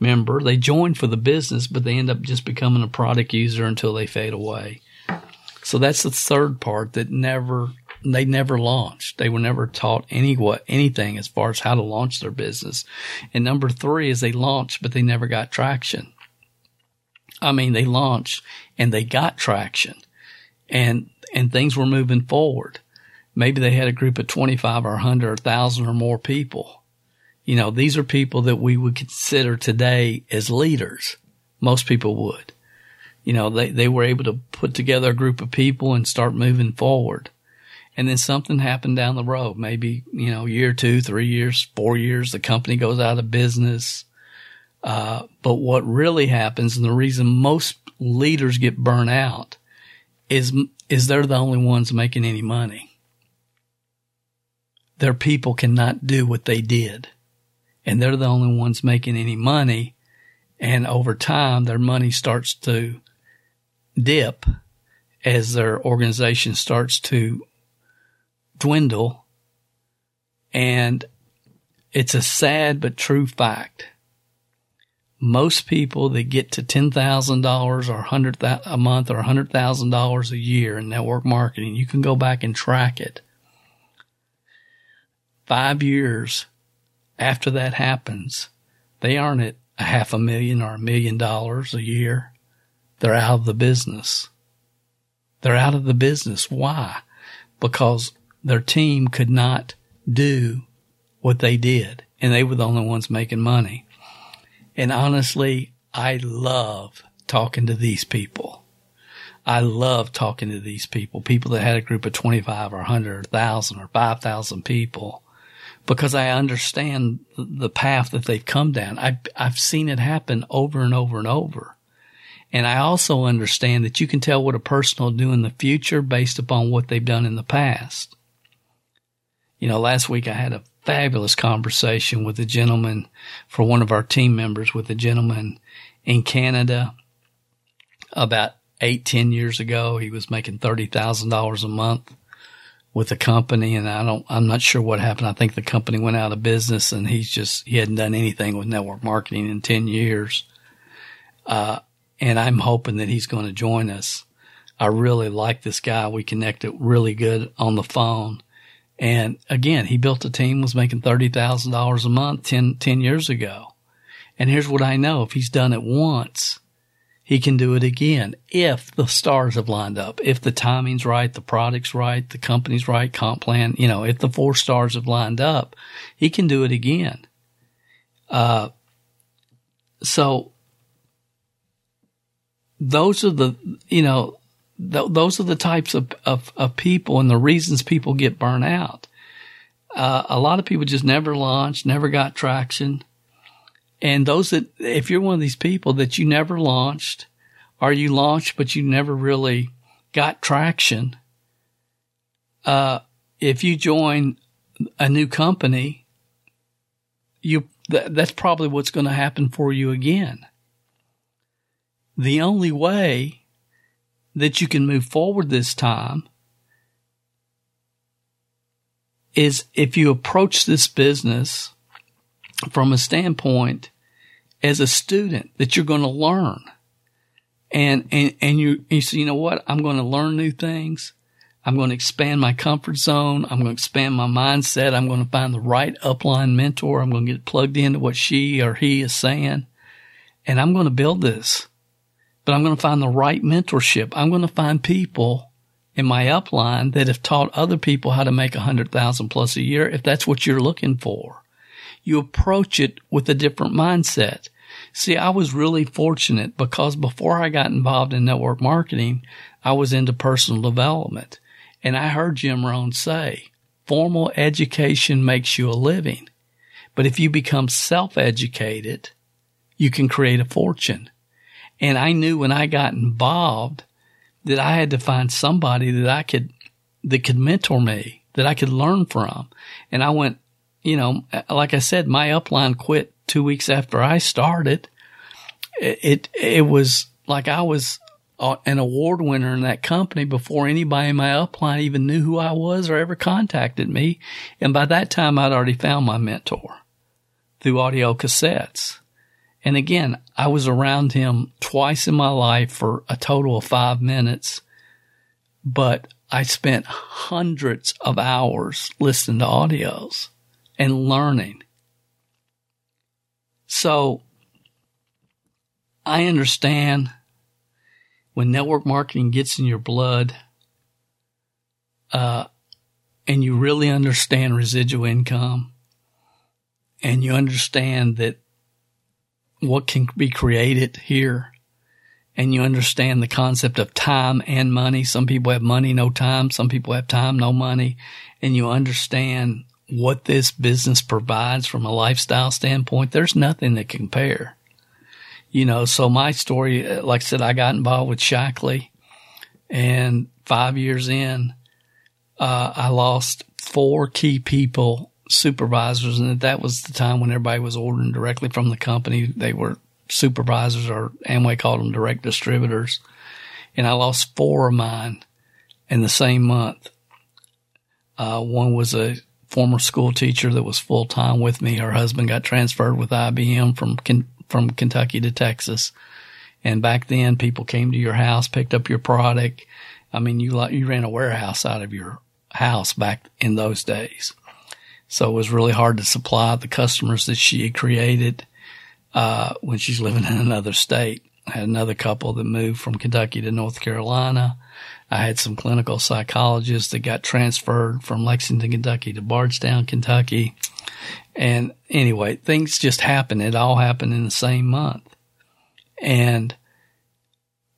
member. They join for the business, but they end up just becoming a product user until they fade away. So that's the third part that never, they never launched. They were never taught any what, anything as far as how to launch their business. And number three is they launched, but they never got traction. I mean, they launched and they got traction and and things were moving forward. Maybe they had a group of 25 or 100 or 1,000 or more people. You know, these are people that we would consider today as leaders. Most people would. You know, they, they were able to put together a group of people and start moving forward. And then something happened down the road. Maybe, you know, year two, three years, four years, the company goes out of business. Uh, but what really happens and the reason most leaders get burnt out is is they're the only ones making any money. Their people cannot do what they did. And they're the only ones making any money. And over time, their money starts to dip as their organization starts to dwindle. And it's a sad but true fact most people that get to $10,000 or 100 a month or $100,000 a year in network marketing, you can go back and track it. Five years after that happens, they aren't at a half a million or a million dollars a year. They're out of the business. They're out of the business. Why? Because their team could not do what they did and they were the only ones making money. And honestly, I love talking to these people. I love talking to these people, people that had a group of 25 or 100 or 1,000 or 5,000 people because I understand the path that they've come down. I've, I've seen it happen over and over and over. And I also understand that you can tell what a person will do in the future based upon what they've done in the past. You know, last week I had a fabulous conversation with a gentleman for one of our team members with a gentleman in Canada about eight, ten years ago. He was making $30,000 a month with a company and I don't, I'm not sure what happened. I think the company went out of business and he's just, he hadn't done anything with network marketing in 10 years. Uh, and I'm hoping that he's going to join us. I really like this guy. We connected really good on the phone and again, he built a team, was making $30,000 a month 10, 10 years ago. And here's what I know. If he's done it once, he can do it again if the stars have lined up, if the timing's right, the product's right, the company's right, comp plan, you know, if the four stars have lined up, he can do it again. Uh, so those are the, you know, th- those are the types of, of, of, people and the reasons people get burnt out. Uh, a lot of people just never launched, never got traction. And those that, if you're one of these people that you never launched or you launched, but you never really got traction, uh, if you join a new company, you, th- that's probably what's going to happen for you again. The only way that you can move forward this time is if you approach this business from a standpoint as a student that you're going to learn. And, and, and you, you say, you know what? I'm going to learn new things. I'm going to expand my comfort zone. I'm going to expand my mindset. I'm going to find the right upline mentor. I'm going to get plugged into what she or he is saying. And I'm going to build this, but I'm going to find the right mentorship. I'm going to find people in my upline that have taught other people how to make a hundred thousand plus a year. If that's what you're looking for, you approach it with a different mindset. See, I was really fortunate because before I got involved in network marketing, I was into personal development. And I heard Jim Rohn say, formal education makes you a living. But if you become self-educated, you can create a fortune. And I knew when I got involved that I had to find somebody that I could, that could mentor me, that I could learn from. And I went, you know, like I said, my upline quit two weeks after I started. It, it, it was like I was an award winner in that company before anybody in my upline even knew who I was or ever contacted me. And by that time, I'd already found my mentor through audio cassettes. And again, I was around him twice in my life for a total of five minutes, but I spent hundreds of hours listening to audios and learning. So I understand when network marketing gets in your blood, uh, and you really understand residual income and you understand that what can be created here and you understand the concept of time and money. Some people have money, no time. Some people have time, no money. And you understand what this business provides from a lifestyle standpoint. There's nothing that compare you know, so my story, uh, like I said, I got involved with Shaklee and five years in, uh, I lost four key people, supervisors. And that was the time when everybody was ordering directly from the company. They were supervisors or Amway called them direct distributors. And I lost four of mine in the same month. Uh, one was a former school teacher that was full time with me. Her husband got transferred with IBM from from Kentucky to Texas. And back then people came to your house, picked up your product. I mean, you you ran a warehouse out of your house back in those days. So it was really hard to supply the customers that she had created, uh, when she's living in another state. I had another couple that moved from Kentucky to North Carolina. I had some clinical psychologists that got transferred from Lexington, Kentucky to Bardstown, Kentucky. And anyway, things just happened. It all happened in the same month. And,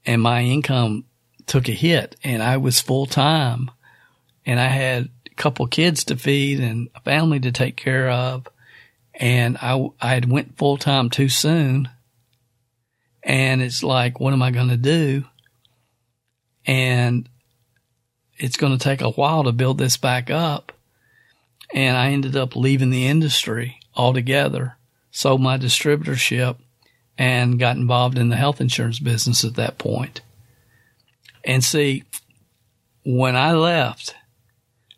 and my income took a hit and I was full time and I had couple kids to feed and a family to take care of. And I, I had went full time too soon. And it's like, what am I going to do? And it's going to take a while to build this back up and I ended up leaving the industry altogether, sold my distributorship, and got involved in the health insurance business at that point. And see, when I left,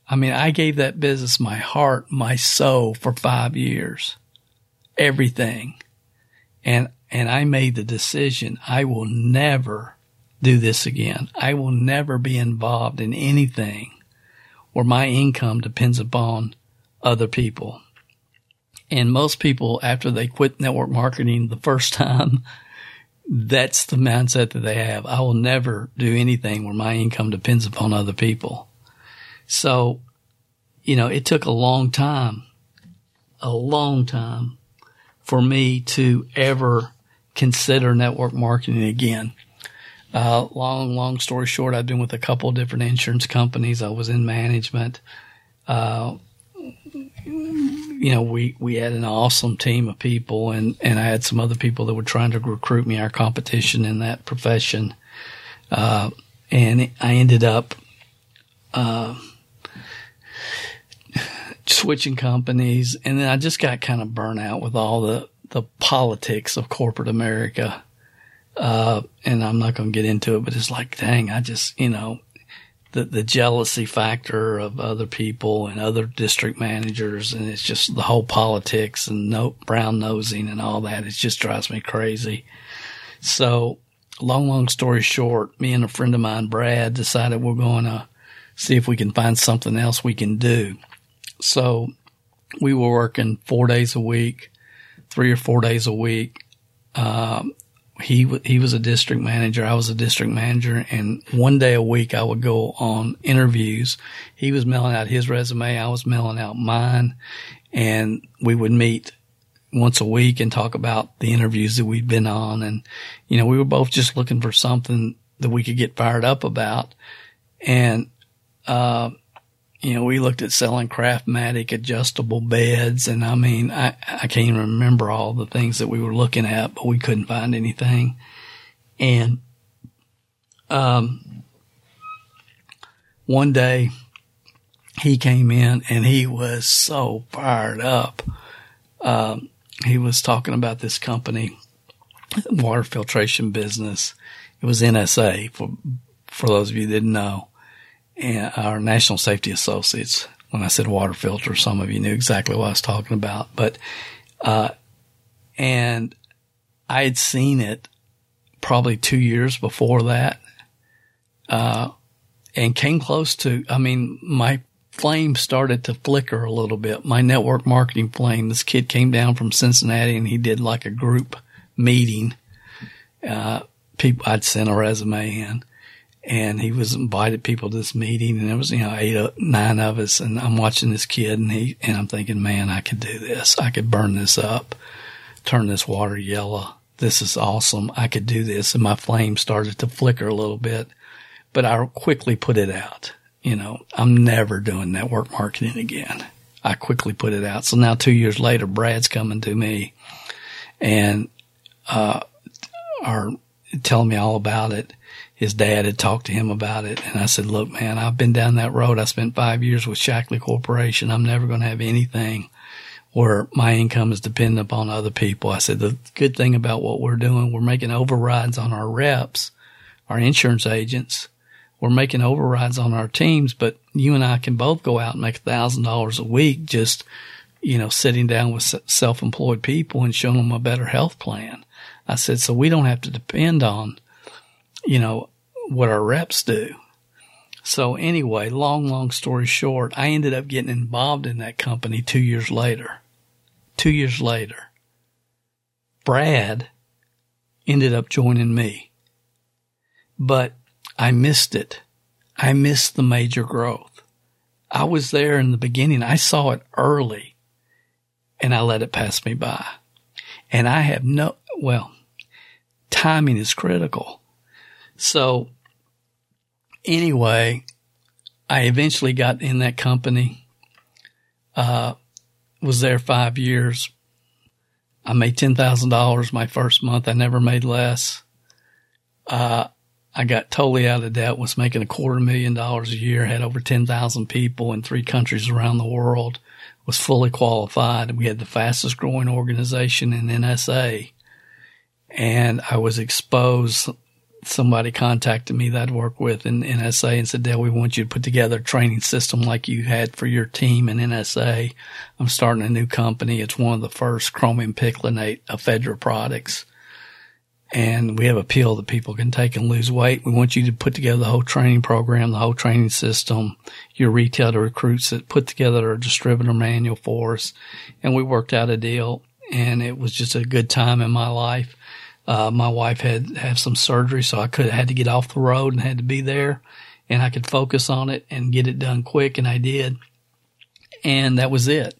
I mean, I gave that business my heart, my soul for five years, everything. And, and I made the decision I will never do this again. I will never be involved in anything where my income depends upon other people. And most people, after they quit network marketing the first time, that's the mindset that they have. I will never do anything where my income depends upon other people. So, you know, it took a long time, a long time for me to ever consider network marketing again. Uh, long, long story short, I've been with a couple of different insurance companies. I was in management. Uh, you know, we, we had an awesome team of people and, and I had some other people that were trying to recruit me, our competition in that profession. Uh, and I ended up, uh, switching companies and then I just got kind of burnt out with all the, the politics of corporate America. Uh, and I'm not going to get into it, but it's like, dang, I just, you know, the, the jealousy factor of other people and other district managers. And it's just the whole politics and no brown nosing and all that. It just drives me crazy. So long, long story short, me and a friend of mine, Brad, decided we're going to see if we can find something else we can do. So we were working four days a week, three or four days a week. Um, he he was a district manager. I was a district manager, and one day a week I would go on interviews. He was mailing out his resume. I was mailing out mine, and we would meet once a week and talk about the interviews that we'd been on. And you know, we were both just looking for something that we could get fired up about. And uh, you know, we looked at selling Craftmatic adjustable beds, and I mean, I, I can't even remember all the things that we were looking at, but we couldn't find anything. And um, one day he came in and he was so fired up. Um, he was talking about this company, water filtration business. It was NSA for for those of you that didn't know and our National Safety Associates. When I said water filter, some of you knew exactly what I was talking about. But, uh, and I had seen it probably two years before that, uh, and came close to, I mean, my flame started to flicker a little bit. My network marketing flame. This kid came down from Cincinnati and he did like a group meeting. Uh, people, I'd sent a resume in and he was invited people to this meeting and there was, you know, eight, nine of us. And I'm watching this kid and he, and I'm thinking, man, I could do this. I could burn this up, turn this water yellow. This is awesome. I could do this. And my flame started to flicker a little bit, but I quickly put it out. You know, I'm never doing network marketing again. I quickly put it out. So now two years later, Brad's coming to me and, uh, are telling me all about it his dad had talked to him about it. And I said, look, man, I've been down that road. I spent five years with Shaklee Corporation. I'm never going to have anything where my income is dependent upon other people. I said, the good thing about what we're doing, we're making overrides on our reps, our insurance agents. We're making overrides on our teams, but you and I can both go out and make a thousand dollars a week just, you know, sitting down with self-employed people and showing them a better health plan. I said, so we don't have to depend on, you know, what our reps do. So anyway, long, long story short, I ended up getting involved in that company two years later. Two years later, Brad ended up joining me, but I missed it. I missed the major growth. I was there in the beginning. I saw it early and I let it pass me by. And I have no, well, timing is critical. So anyway, I eventually got in that company. Uh, was there five years. I made ten thousand dollars my first month. I never made less. Uh, I got totally out of debt. Was making a quarter million dollars a year. Had over ten thousand people in three countries around the world. Was fully qualified. We had the fastest growing organization in NSA, and I was exposed somebody contacted me that I'd work with in NSA and said, Dale, we want you to put together a training system like you had for your team in NSA. I'm starting a new company. It's one of the first chromium picolinate uh, ephedra products. And we have a pill that people can take and lose weight. We want you to put together the whole training program, the whole training system, your retail to recruits that put together a distributor manual for us. And we worked out a deal and it was just a good time in my life uh, my wife had have some surgery, so I could had to get off the road and had to be there, and I could focus on it and get it done quick, and I did, and that was it.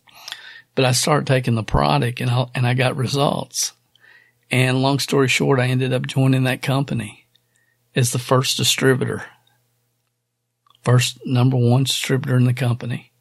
But I started taking the product, and I and I got results. And long story short, I ended up joining that company as the first distributor, first number one distributor in the company.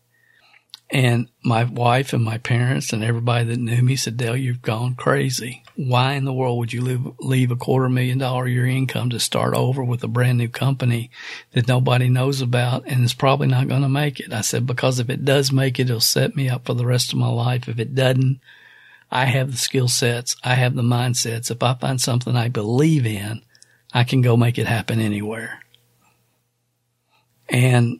And my wife and my parents and everybody that knew me said, Dale, you've gone crazy. Why in the world would you leave, leave a quarter million dollar year income to start over with a brand new company that nobody knows about and is probably not going to make it? I said, because if it does make it, it'll set me up for the rest of my life. If it doesn't, I have the skill sets. I have the mindsets. If I find something I believe in, I can go make it happen anywhere. And,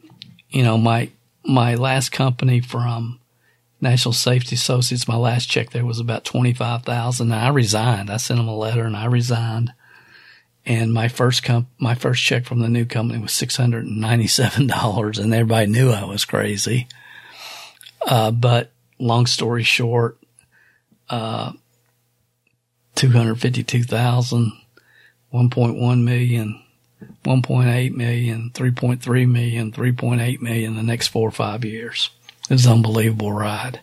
you know, my, my last company from National Safety Associates, my last check there was about 25,000. I resigned. I sent them a letter and I resigned. And my first comp, my first check from the new company was $697 and everybody knew I was crazy. Uh, but long story short, uh, 252,000, 1.1 million, 1.8 million, 3.3 million, 3.8 million the next four or five years. It was an unbelievable ride.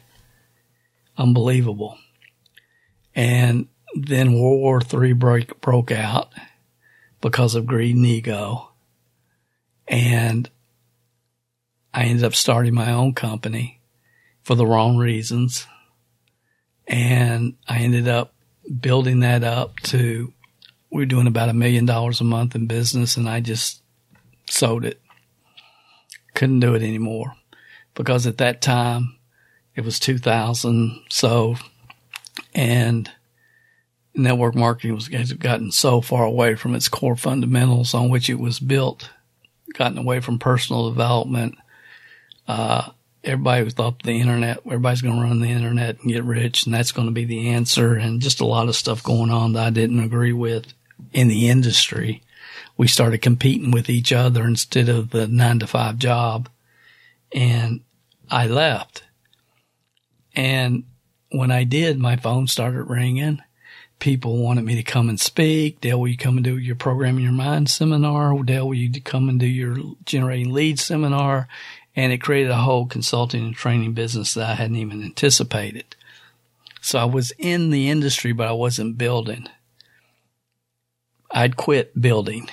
Unbelievable. And then World War III break, broke out because of greed and ego. And I ended up starting my own company for the wrong reasons. And I ended up building that up to, we are doing about a million dollars a month in business and I just sold it. Couldn't do it anymore because at that time it was 2000. So, and network marketing was gotten so far away from its core fundamentals on which it was built, gotten away from personal development. Uh, everybody thought the internet, everybody's going to run the internet and get rich, and that's going to be the answer. And just a lot of stuff going on that I didn't agree with in the industry. We started competing with each other instead of the nine to five job. And I left. And when I did, my phone started ringing. People wanted me to come and speak. Dale, will you come and do your programming your mind seminar? Dale, will you come and do your generating leads seminar? and it created a whole consulting and training business that I hadn't even anticipated. So I was in the industry, but I wasn't building. I'd quit building.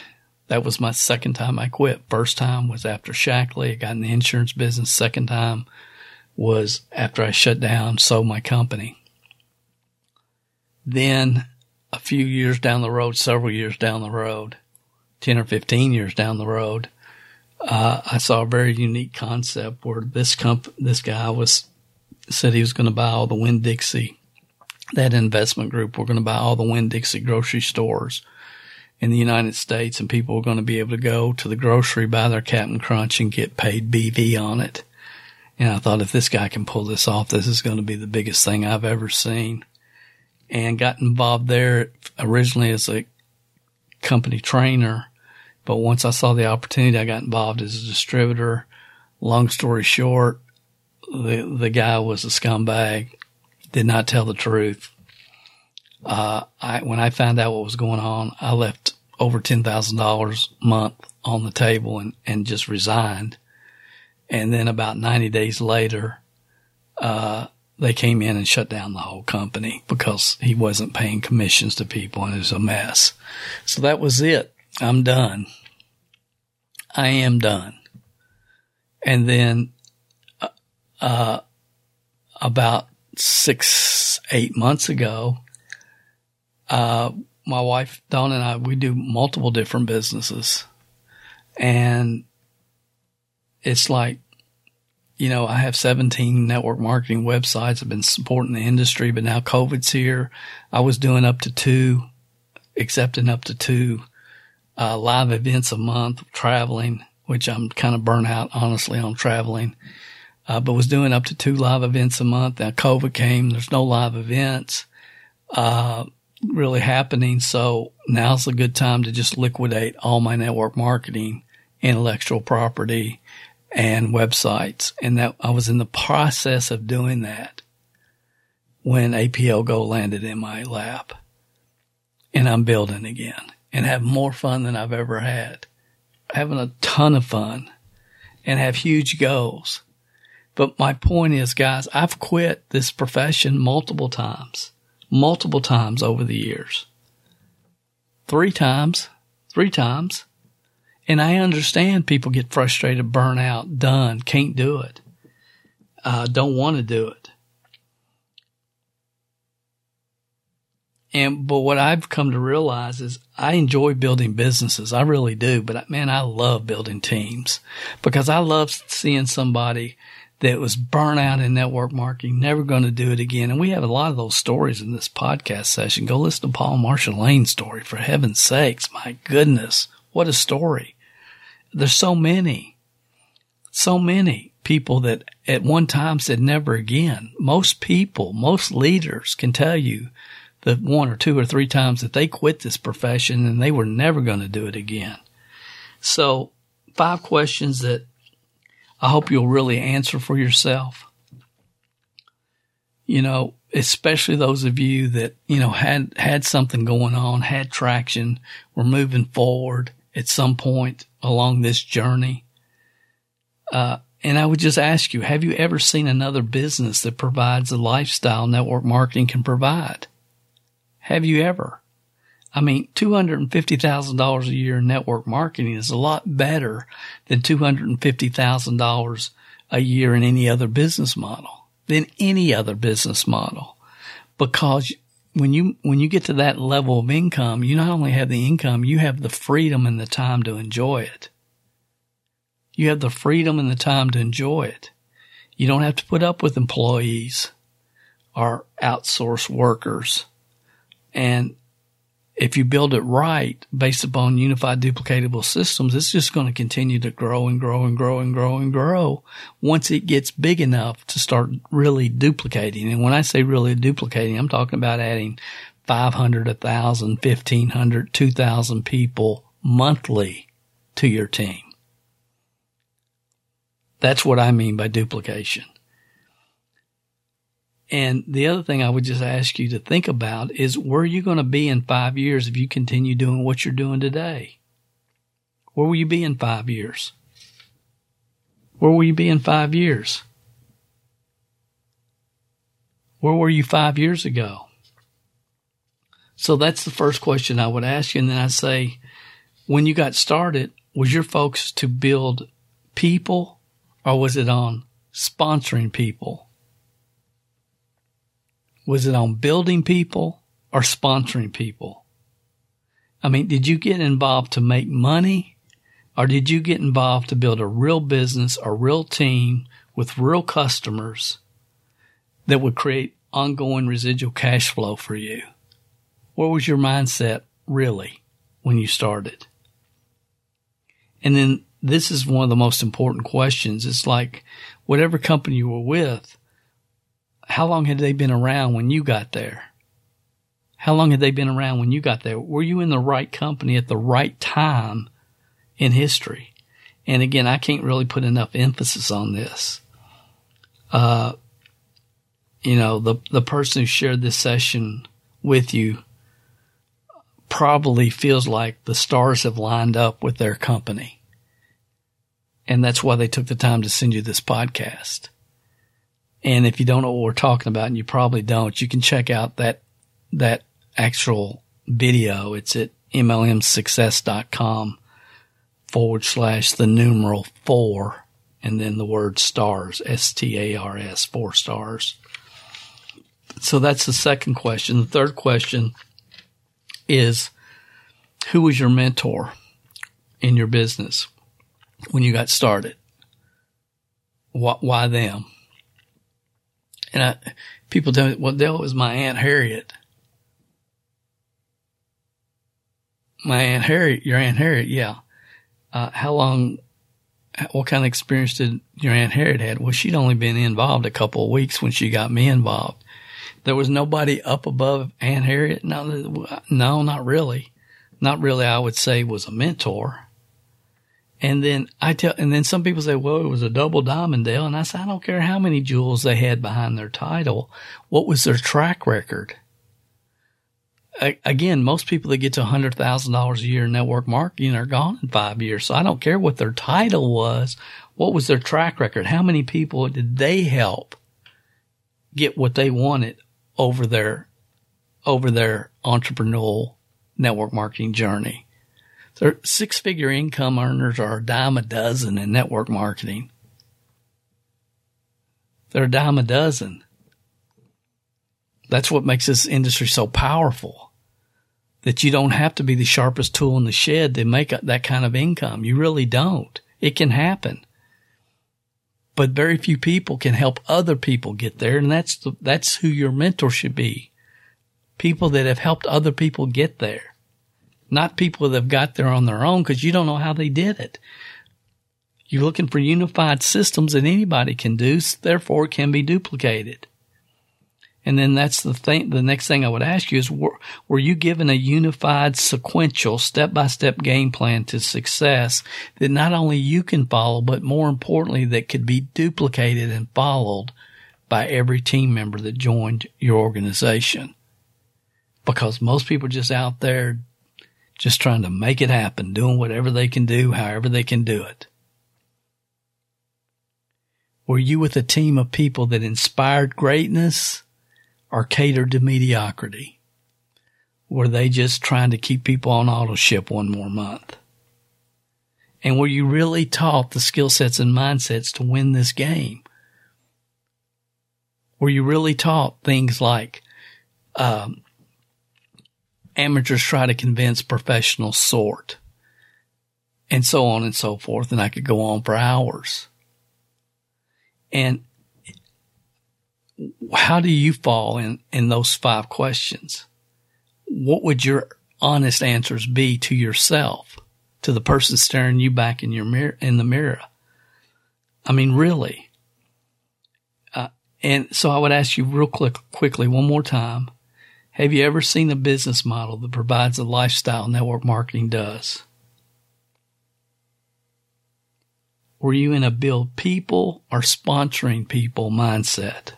That was my second time I quit. First time was after Shaklee. I got in the insurance business. Second time was after I shut down, sold my company. Then a few years down the road, several years down the road, 10 or 15 years down the road, uh, I saw a very unique concept where this comp, this guy was said he was going to buy all the Winn Dixie, that investment group. We're going to buy all the Winn Dixie grocery stores in the United States, and people are going to be able to go to the grocery, buy their Captain Crunch, and get paid BV on it. And I thought if this guy can pull this off, this is going to be the biggest thing I've ever seen. And got involved there originally as a company trainer but once I saw the opportunity, I got involved as a distributor. Long story short, the the guy was a scumbag, did not tell the truth. Uh, I when I found out what was going on, I left over ten thousand dollars a month on the table and and just resigned. And then about ninety days later, uh, they came in and shut down the whole company because he wasn't paying commissions to people and it was a mess. So that was it. I'm done. I am done. And then, uh, uh, about six, eight months ago, uh, my wife, Dawn and I, we do multiple different businesses. And it's like, you know, I have 17 network marketing websites. I've been supporting the industry, but now COVID's here. I was doing up to two, accepting up to two uh, live events a month, traveling, which I'm kind of burnt out, honestly, on traveling. Uh, but was doing up to two live events a month. Now COVID came. There's no live events, uh, really happening. So now's a good time to just liquidate all my network marketing, intellectual property and websites. And that I was in the process of doing that when APL Go landed in my lap and I'm building again and have more fun than I've ever had. Having a ton of fun and have huge goals. But my point is, guys, I've quit this profession multiple times, multiple times over the years. Three times, three times. And I understand people get frustrated, burn out, done, can't do it, uh, don't want to do it. And, but what I've come to realize is I enjoy building businesses. I really do. But man, I love building teams because I love seeing somebody that was burnt out in network marketing, never going to do it again. And we have a lot of those stories in this podcast session. Go listen to Paul Marshall Lane's story for heaven's sakes. My goodness. What a story. There's so many. So many people that at one time said never again. Most people, most leaders can tell you that one or two or three times that they quit this profession and they were never going to do it again. So five questions that I hope you'll really answer for yourself. You know, especially those of you that, you know, had, had something going on, had traction, were moving forward at some point along this journey. Uh, and I would just ask you, have you ever seen another business that provides the lifestyle network marketing can provide? Have you ever? I mean, $250,000 a year in network marketing is a lot better than $250,000 a year in any other business model, than any other business model. Because when you, when you get to that level of income, you not only have the income, you have the freedom and the time to enjoy it. You have the freedom and the time to enjoy it. You don't have to put up with employees or outsource workers. And if you build it right based upon unified duplicatable systems, it's just going to continue to grow and grow and grow and grow and grow once it gets big enough to start really duplicating. And when I say really duplicating, I'm talking about adding 500, 1,000, 1,500, 2,000 people monthly to your team. That's what I mean by duplication. And the other thing I would just ask you to think about is where are you going to be in five years if you continue doing what you're doing today? Where will you be in five years? Where will you be in five years? Where were you five years ago? So that's the first question I would ask you. And then I say, when you got started, was your focus to build people or was it on sponsoring people? Was it on building people or sponsoring people? I mean, did you get involved to make money or did you get involved to build a real business, a real team with real customers that would create ongoing residual cash flow for you? What was your mindset really when you started? And then this is one of the most important questions. It's like whatever company you were with, how long had they been around when you got there? How long had they been around when you got there? Were you in the right company at the right time in history? And again, I can't really put enough emphasis on this. Uh, you know, the, the person who shared this session with you probably feels like the stars have lined up with their company. And that's why they took the time to send you this podcast. And if you don't know what we're talking about, and you probably don't, you can check out that, that actual video. It's at mlmsuccess.com forward slash the numeral four and then the word stars, S-T-A-R-S, four stars. So that's the second question. The third question is who was your mentor in your business when you got started? Why them? And I, people tell me, well, Dale was my Aunt Harriet. My Aunt Harriet, your Aunt Harriet, yeah. Uh, how long, what kind of experience did your Aunt Harriet had? Well, she'd only been involved a couple of weeks when she got me involved. There was nobody up above Aunt Harriet. No, no, not really. Not really. I would say was a mentor. And then I tell, and then some people say, well, it was a double diamond deal. And I say, I don't care how many jewels they had behind their title. What was their track record? again, most people that get to $100,000 a year in network marketing are gone in five years. So I don't care what their title was. What was their track record? How many people did they help get what they wanted over their, over their entrepreneurial network marketing journey? Six figure income earners are a dime a dozen in network marketing. They're a dime a dozen. That's what makes this industry so powerful. That you don't have to be the sharpest tool in the shed to make that kind of income. You really don't. It can happen. But very few people can help other people get there. And that's, the, that's who your mentor should be. People that have helped other people get there not people that have got there on their own because you don't know how they did it. You're looking for unified systems that anybody can do, therefore can be duplicated. And then that's the thing. The next thing I would ask you is, were, were you given a unified, sequential, step-by-step game plan to success that not only you can follow, but more importantly, that could be duplicated and followed by every team member that joined your organization? Because most people just out there just trying to make it happen, doing whatever they can do, however they can do it. Were you with a team of people that inspired greatness or catered to mediocrity? Were they just trying to keep people on auto ship one more month? And were you really taught the skill sets and mindsets to win this game? Were you really taught things like um, amateurs try to convince professionals sort, and so on and so forth? And I could go on for hours. And how do you fall in, in those five questions? What would your honest answers be to yourself, to the person staring you back in your mirror, in the mirror? I mean, really. Uh, and so I would ask you real quick, quickly one more time. Have you ever seen a business model that provides the lifestyle network marketing does? Were you in a build people or sponsoring people mindset?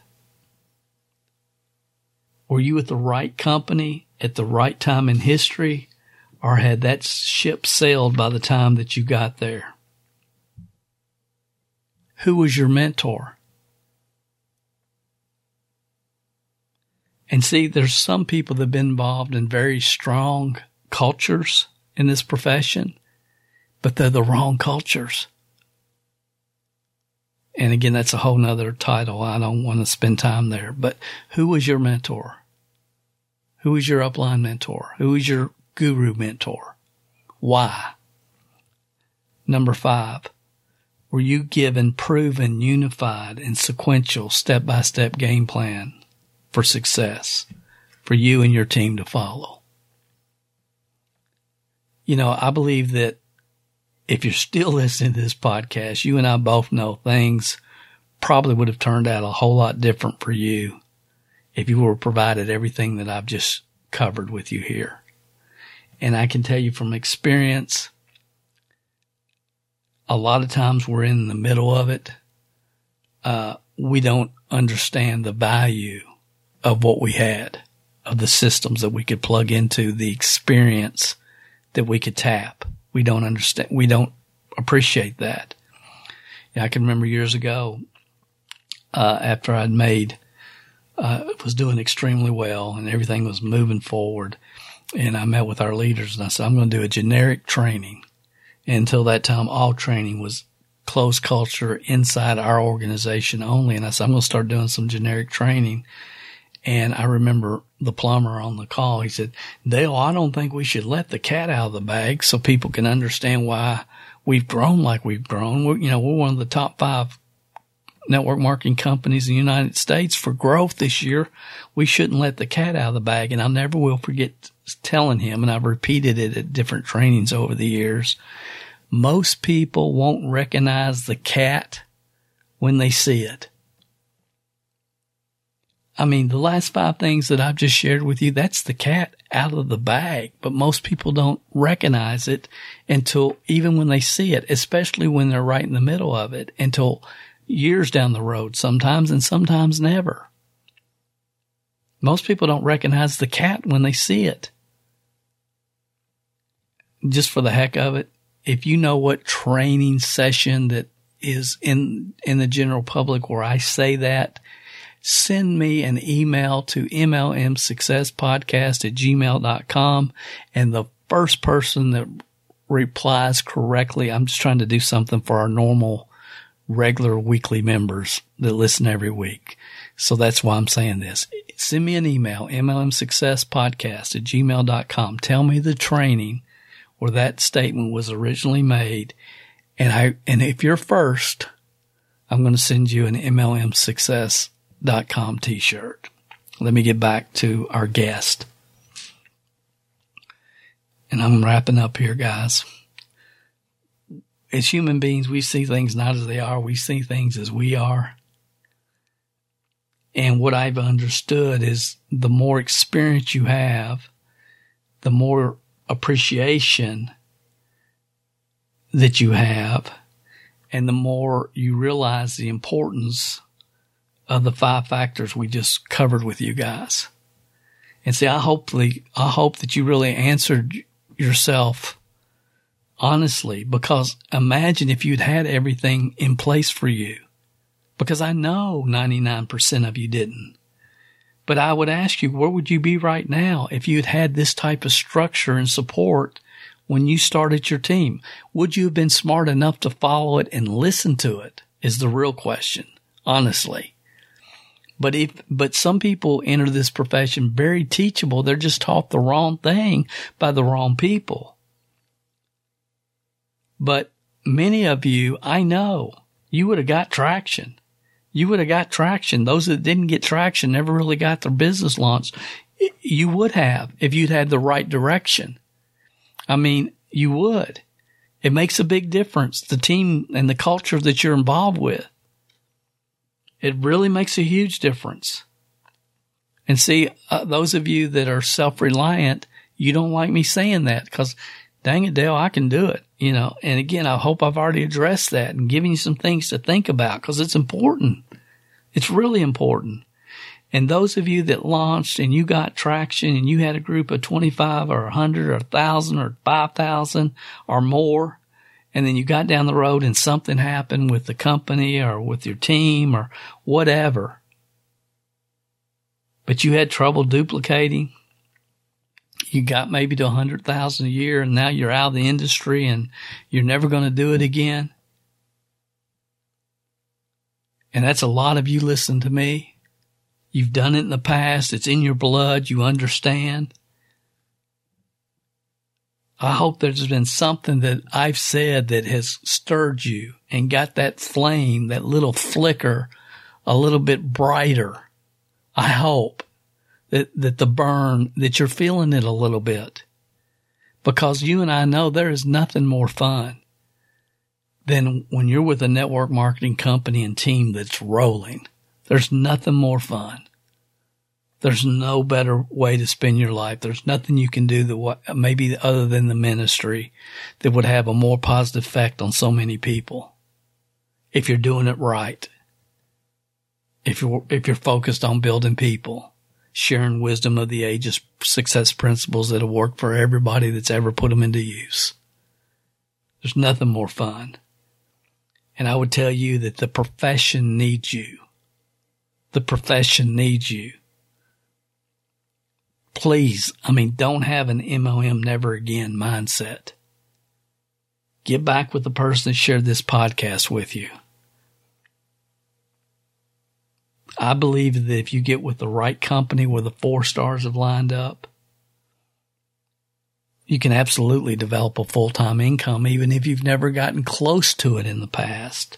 Were you at the right company at the right time in history, or had that ship sailed by the time that you got there? Who was your mentor? And see, there's some people that have been involved in very strong cultures in this profession, but they're the wrong cultures. And again, that's a whole nother title. I don't want to spend time there, but who was your mentor? Who is your upline mentor? Who is your guru mentor? Why? Number five, were you given proven, unified, and sequential step by step game plan for success for you and your team to follow? You know, I believe that if you're still listening to this podcast, you and I both know things probably would have turned out a whole lot different for you if you were provided everything that I've just covered with you here. And I can tell you from experience, a lot of times we're in the middle of it. Uh, we don't understand the value of what we had, of the systems that we could plug into, the experience that we could tap. We don't understand. We don't appreciate that. Yeah, I can remember years ago, uh, after I'd made uh, was doing extremely well and everything was moving forward. And I met with our leaders and I said, I'm going to do a generic training. And until that time, all training was close culture inside our organization only. And I said, I'm going to start doing some generic training. And I remember the plumber on the call. He said, Dale, I don't think we should let the cat out of the bag so people can understand why we've grown like we've grown. We're, you know, we're one of the top five network marketing companies in the United States for growth this year. We shouldn't let the cat out of the bag. And I never will forget telling him, and I've repeated it at different trainings over the years. Most people won't recognize the cat when they see it. I mean, the last five things that I've just shared with you, that's the cat out of the bag, but most people don't recognize it until even when they see it, especially when they're right in the middle of it, until years down the road sometimes and sometimes never. Most people don't recognize the cat when they see it. Just for the heck of it, if you know what training session that is in, in the general public where I say that, send me an email to mlmsuccesspodcast at gmail.com and the first person that replies correctly, I'm just trying to do something for our normal regular weekly members that listen every week. So that's why I'm saying this. Send me an email, mlmsuccesspodcast at gmail.com. Tell me the training where that statement was originally made. And I, and if you're first, I'm going to send you an mlmsuccess.com t-shirt. Let me get back to our guest. And I'm wrapping up here, guys as human beings, we see things not as they are. We see things as we are. And what I've understood is the more experience you have, the more appreciation that you have, and the more you realize the importance of the five factors we just covered with you guys. And see, I hopefully, I hope that you really answered yourself honestly, because imagine if you'd had everything in place for you. Because I know 99% of you didn't. But I would ask you, where would you be right now if you'd had this type of structure and support when you started your team? Would you have been smart enough to follow it and listen to it? Is the real question, honestly. But if, but some people enter this profession very teachable. They're just taught the wrong thing by the wrong people. But many of you, I know you would have got traction. You would have got traction. Those that didn't get traction never really got their business launched. You would have if you'd had the right direction. I mean, you would. It makes a big difference. The team and the culture that you're involved with. It really makes a huge difference. And see, uh, those of you that are self-reliant, you don't like me saying that because dang it, Dale, I can do it. You know, and again, I hope I've already addressed that and given you some things to think about because it's important. It's really important. And those of you that launched and you got traction and you had a group of 25 or 100 or 1,000 or 5,000 or more, and then you got down the road and something happened with the company or with your team or whatever, but you had trouble duplicating, you got maybe to a hundred thousand a year and now you're out of the industry and you're never going to do it again. And that's a lot of you listen to me. You've done it in the past. It's in your blood. You understand. I hope there's been something that I've said that has stirred you and got that flame, that little flicker a little bit brighter. I hope that, that the burn, that you're feeling it a little bit. Because you and I know there is nothing more fun than when you're with a network marketing company and team that's rolling. There's nothing more fun. There's no better way to spend your life. There's nothing you can do that maybe other than the ministry that would have a more positive effect on so many people. If you're doing it right. If you're, if you're focused on building people sharing wisdom of the ages, success principles that have worked for everybody that's ever put them into use. There's nothing more fun. And I would tell you that the profession needs you. The profession needs you. Please, I mean, don't have an MLM never again mindset. Get back with the person that shared this podcast with you. I believe that if you get with the right company where the four stars have lined up, you can absolutely develop a full time income, even if you've never gotten close to it in the past.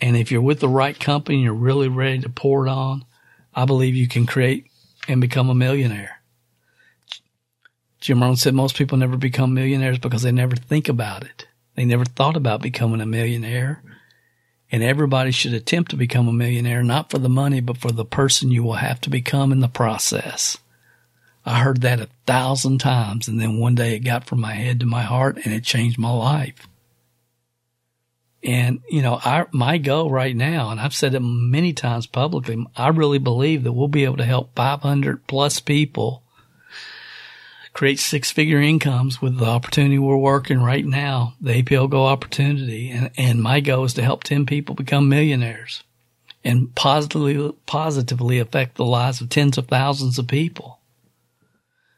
And if you're with the right company and you're really ready to pour it on, I believe you can create and become a millionaire. Jim Rohn said most people never become millionaires because they never think about it. They never thought about becoming a millionaire and everybody should attempt to become a millionaire, not for the money, but for the person you will have to become in the process. I heard that a thousand times. And then one day it got from my head to my heart and it changed my life. And, you know, our, my goal right now, and I've said it many times publicly, I really believe that we'll be able to help 500 plus people create six figure incomes with the opportunity we're working right now, the APL Go opportunity. And, and my goal is to help 10 people become millionaires and positively, positively affect the lives of tens of thousands of people.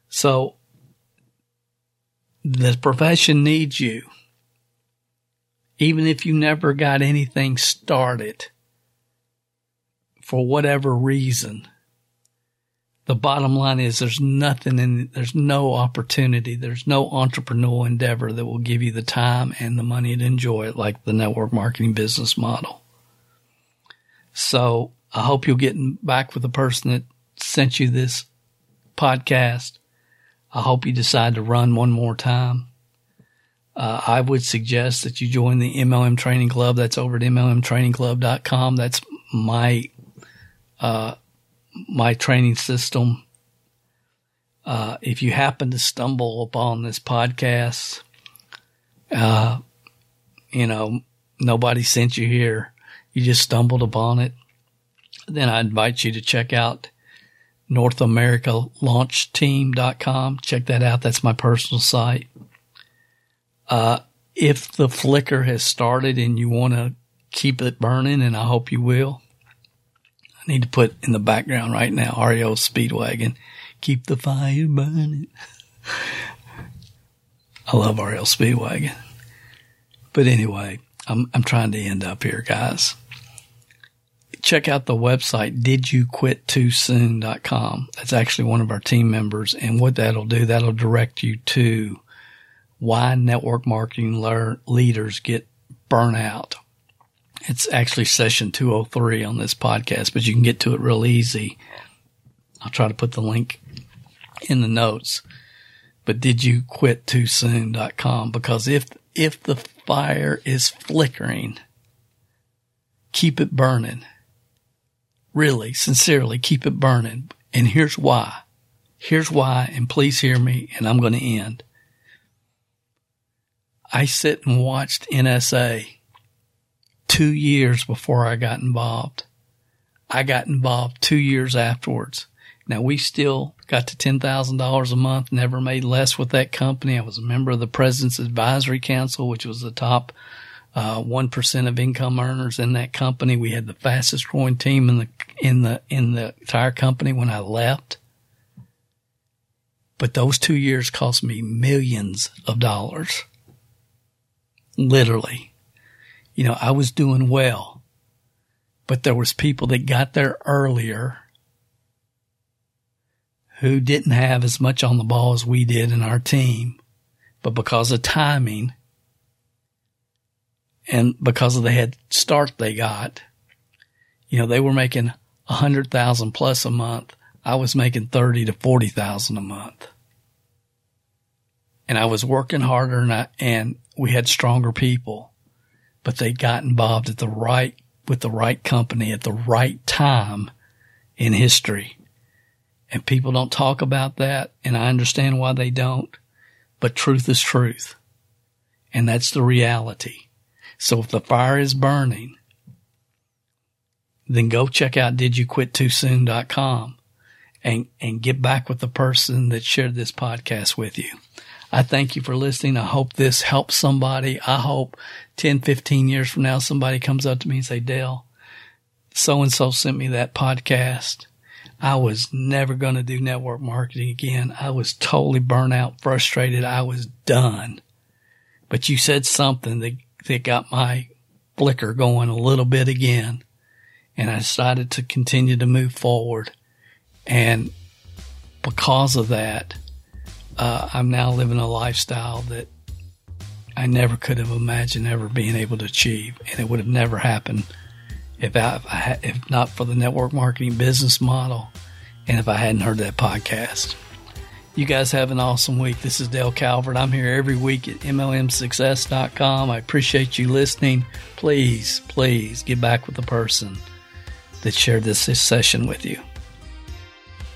So the profession needs you. Even if you never got anything started for whatever reason, the bottom line is there's nothing in, there's no opportunity. There's no entrepreneurial endeavor that will give you the time and the money to enjoy it like the network marketing business model. So I hope you'll get back with the person that sent you this podcast. I hope you decide to run one more time. Uh, I would suggest that you join the MLM Training Club. That's over at MLMTrainingClub.com. That's my uh, my training system. Uh, if you happen to stumble upon this podcast, uh, you know, nobody sent you here. You just stumbled upon it. Then I invite you to check out North America Launch Check that out. That's my personal site. Uh, if the flicker has started and you want to keep it burning, and I hope you will, I need to put in the background right now REO Speedwagon. Keep the fire burning. I love REO Speedwagon. But anyway, I'm, I'm trying to end up here, guys. Check out the website, didyouquittoosoon.com. That's actually one of our team members. And what that'll do, that'll direct you to why network marketing lear- leaders get burnout. It's actually session 203 on this podcast, but you can get to it real easy. I'll try to put the link in the notes. But did you quit too soon.com? Because if, if the fire is flickering, keep it burning. Really, sincerely, keep it burning. And here's why. Here's why, and please hear me, and I'm going to end. I sit and watched NSA two years before I got involved. I got involved two years afterwards. Now we still got to $10,000 a month, never made less with that company. I was a member of the President's Advisory Council, which was the top uh, 1% of income earners in that company. We had the fastest growing team in the, in the, in the entire company when I left. But those two years cost me millions of dollars. Literally. You know, I was doing well, but there was people that got there earlier who didn't have as much on the ball as we did in our team, but because of timing and because of the head start they got, you know, they were making a hundred thousand plus a month. I was making 30 to 40,000 a month. And I was working harder and I, and we had stronger people, but they got involved at the right, with the right company at the right time in history. And people don't talk about that. And I understand why they don't, but truth is truth. And that's the reality. So if the fire is burning, then go check out didyouquittoosoon.com and, and get back with the person that shared this podcast with you. I thank you for listening. I hope this helps somebody. I hope 10, 15 years from now, somebody comes up to me and say, Dale, so and so sent me that podcast. I was never going to do network marketing again. I was totally burnt out, frustrated. I was done. But you said something that, that got my flicker going a little bit again. And I decided to continue to move forward. And because of that, uh, I'm now living a lifestyle that I never could have imagined ever being able to achieve, and it would have never happened if I, if not for the network marketing business model, and if I hadn't heard that podcast. You guys have an awesome week. This is Dale Calvert. I'm here every week at MLMSuccess.com. I appreciate you listening. Please, please get back with the person that shared this session with you.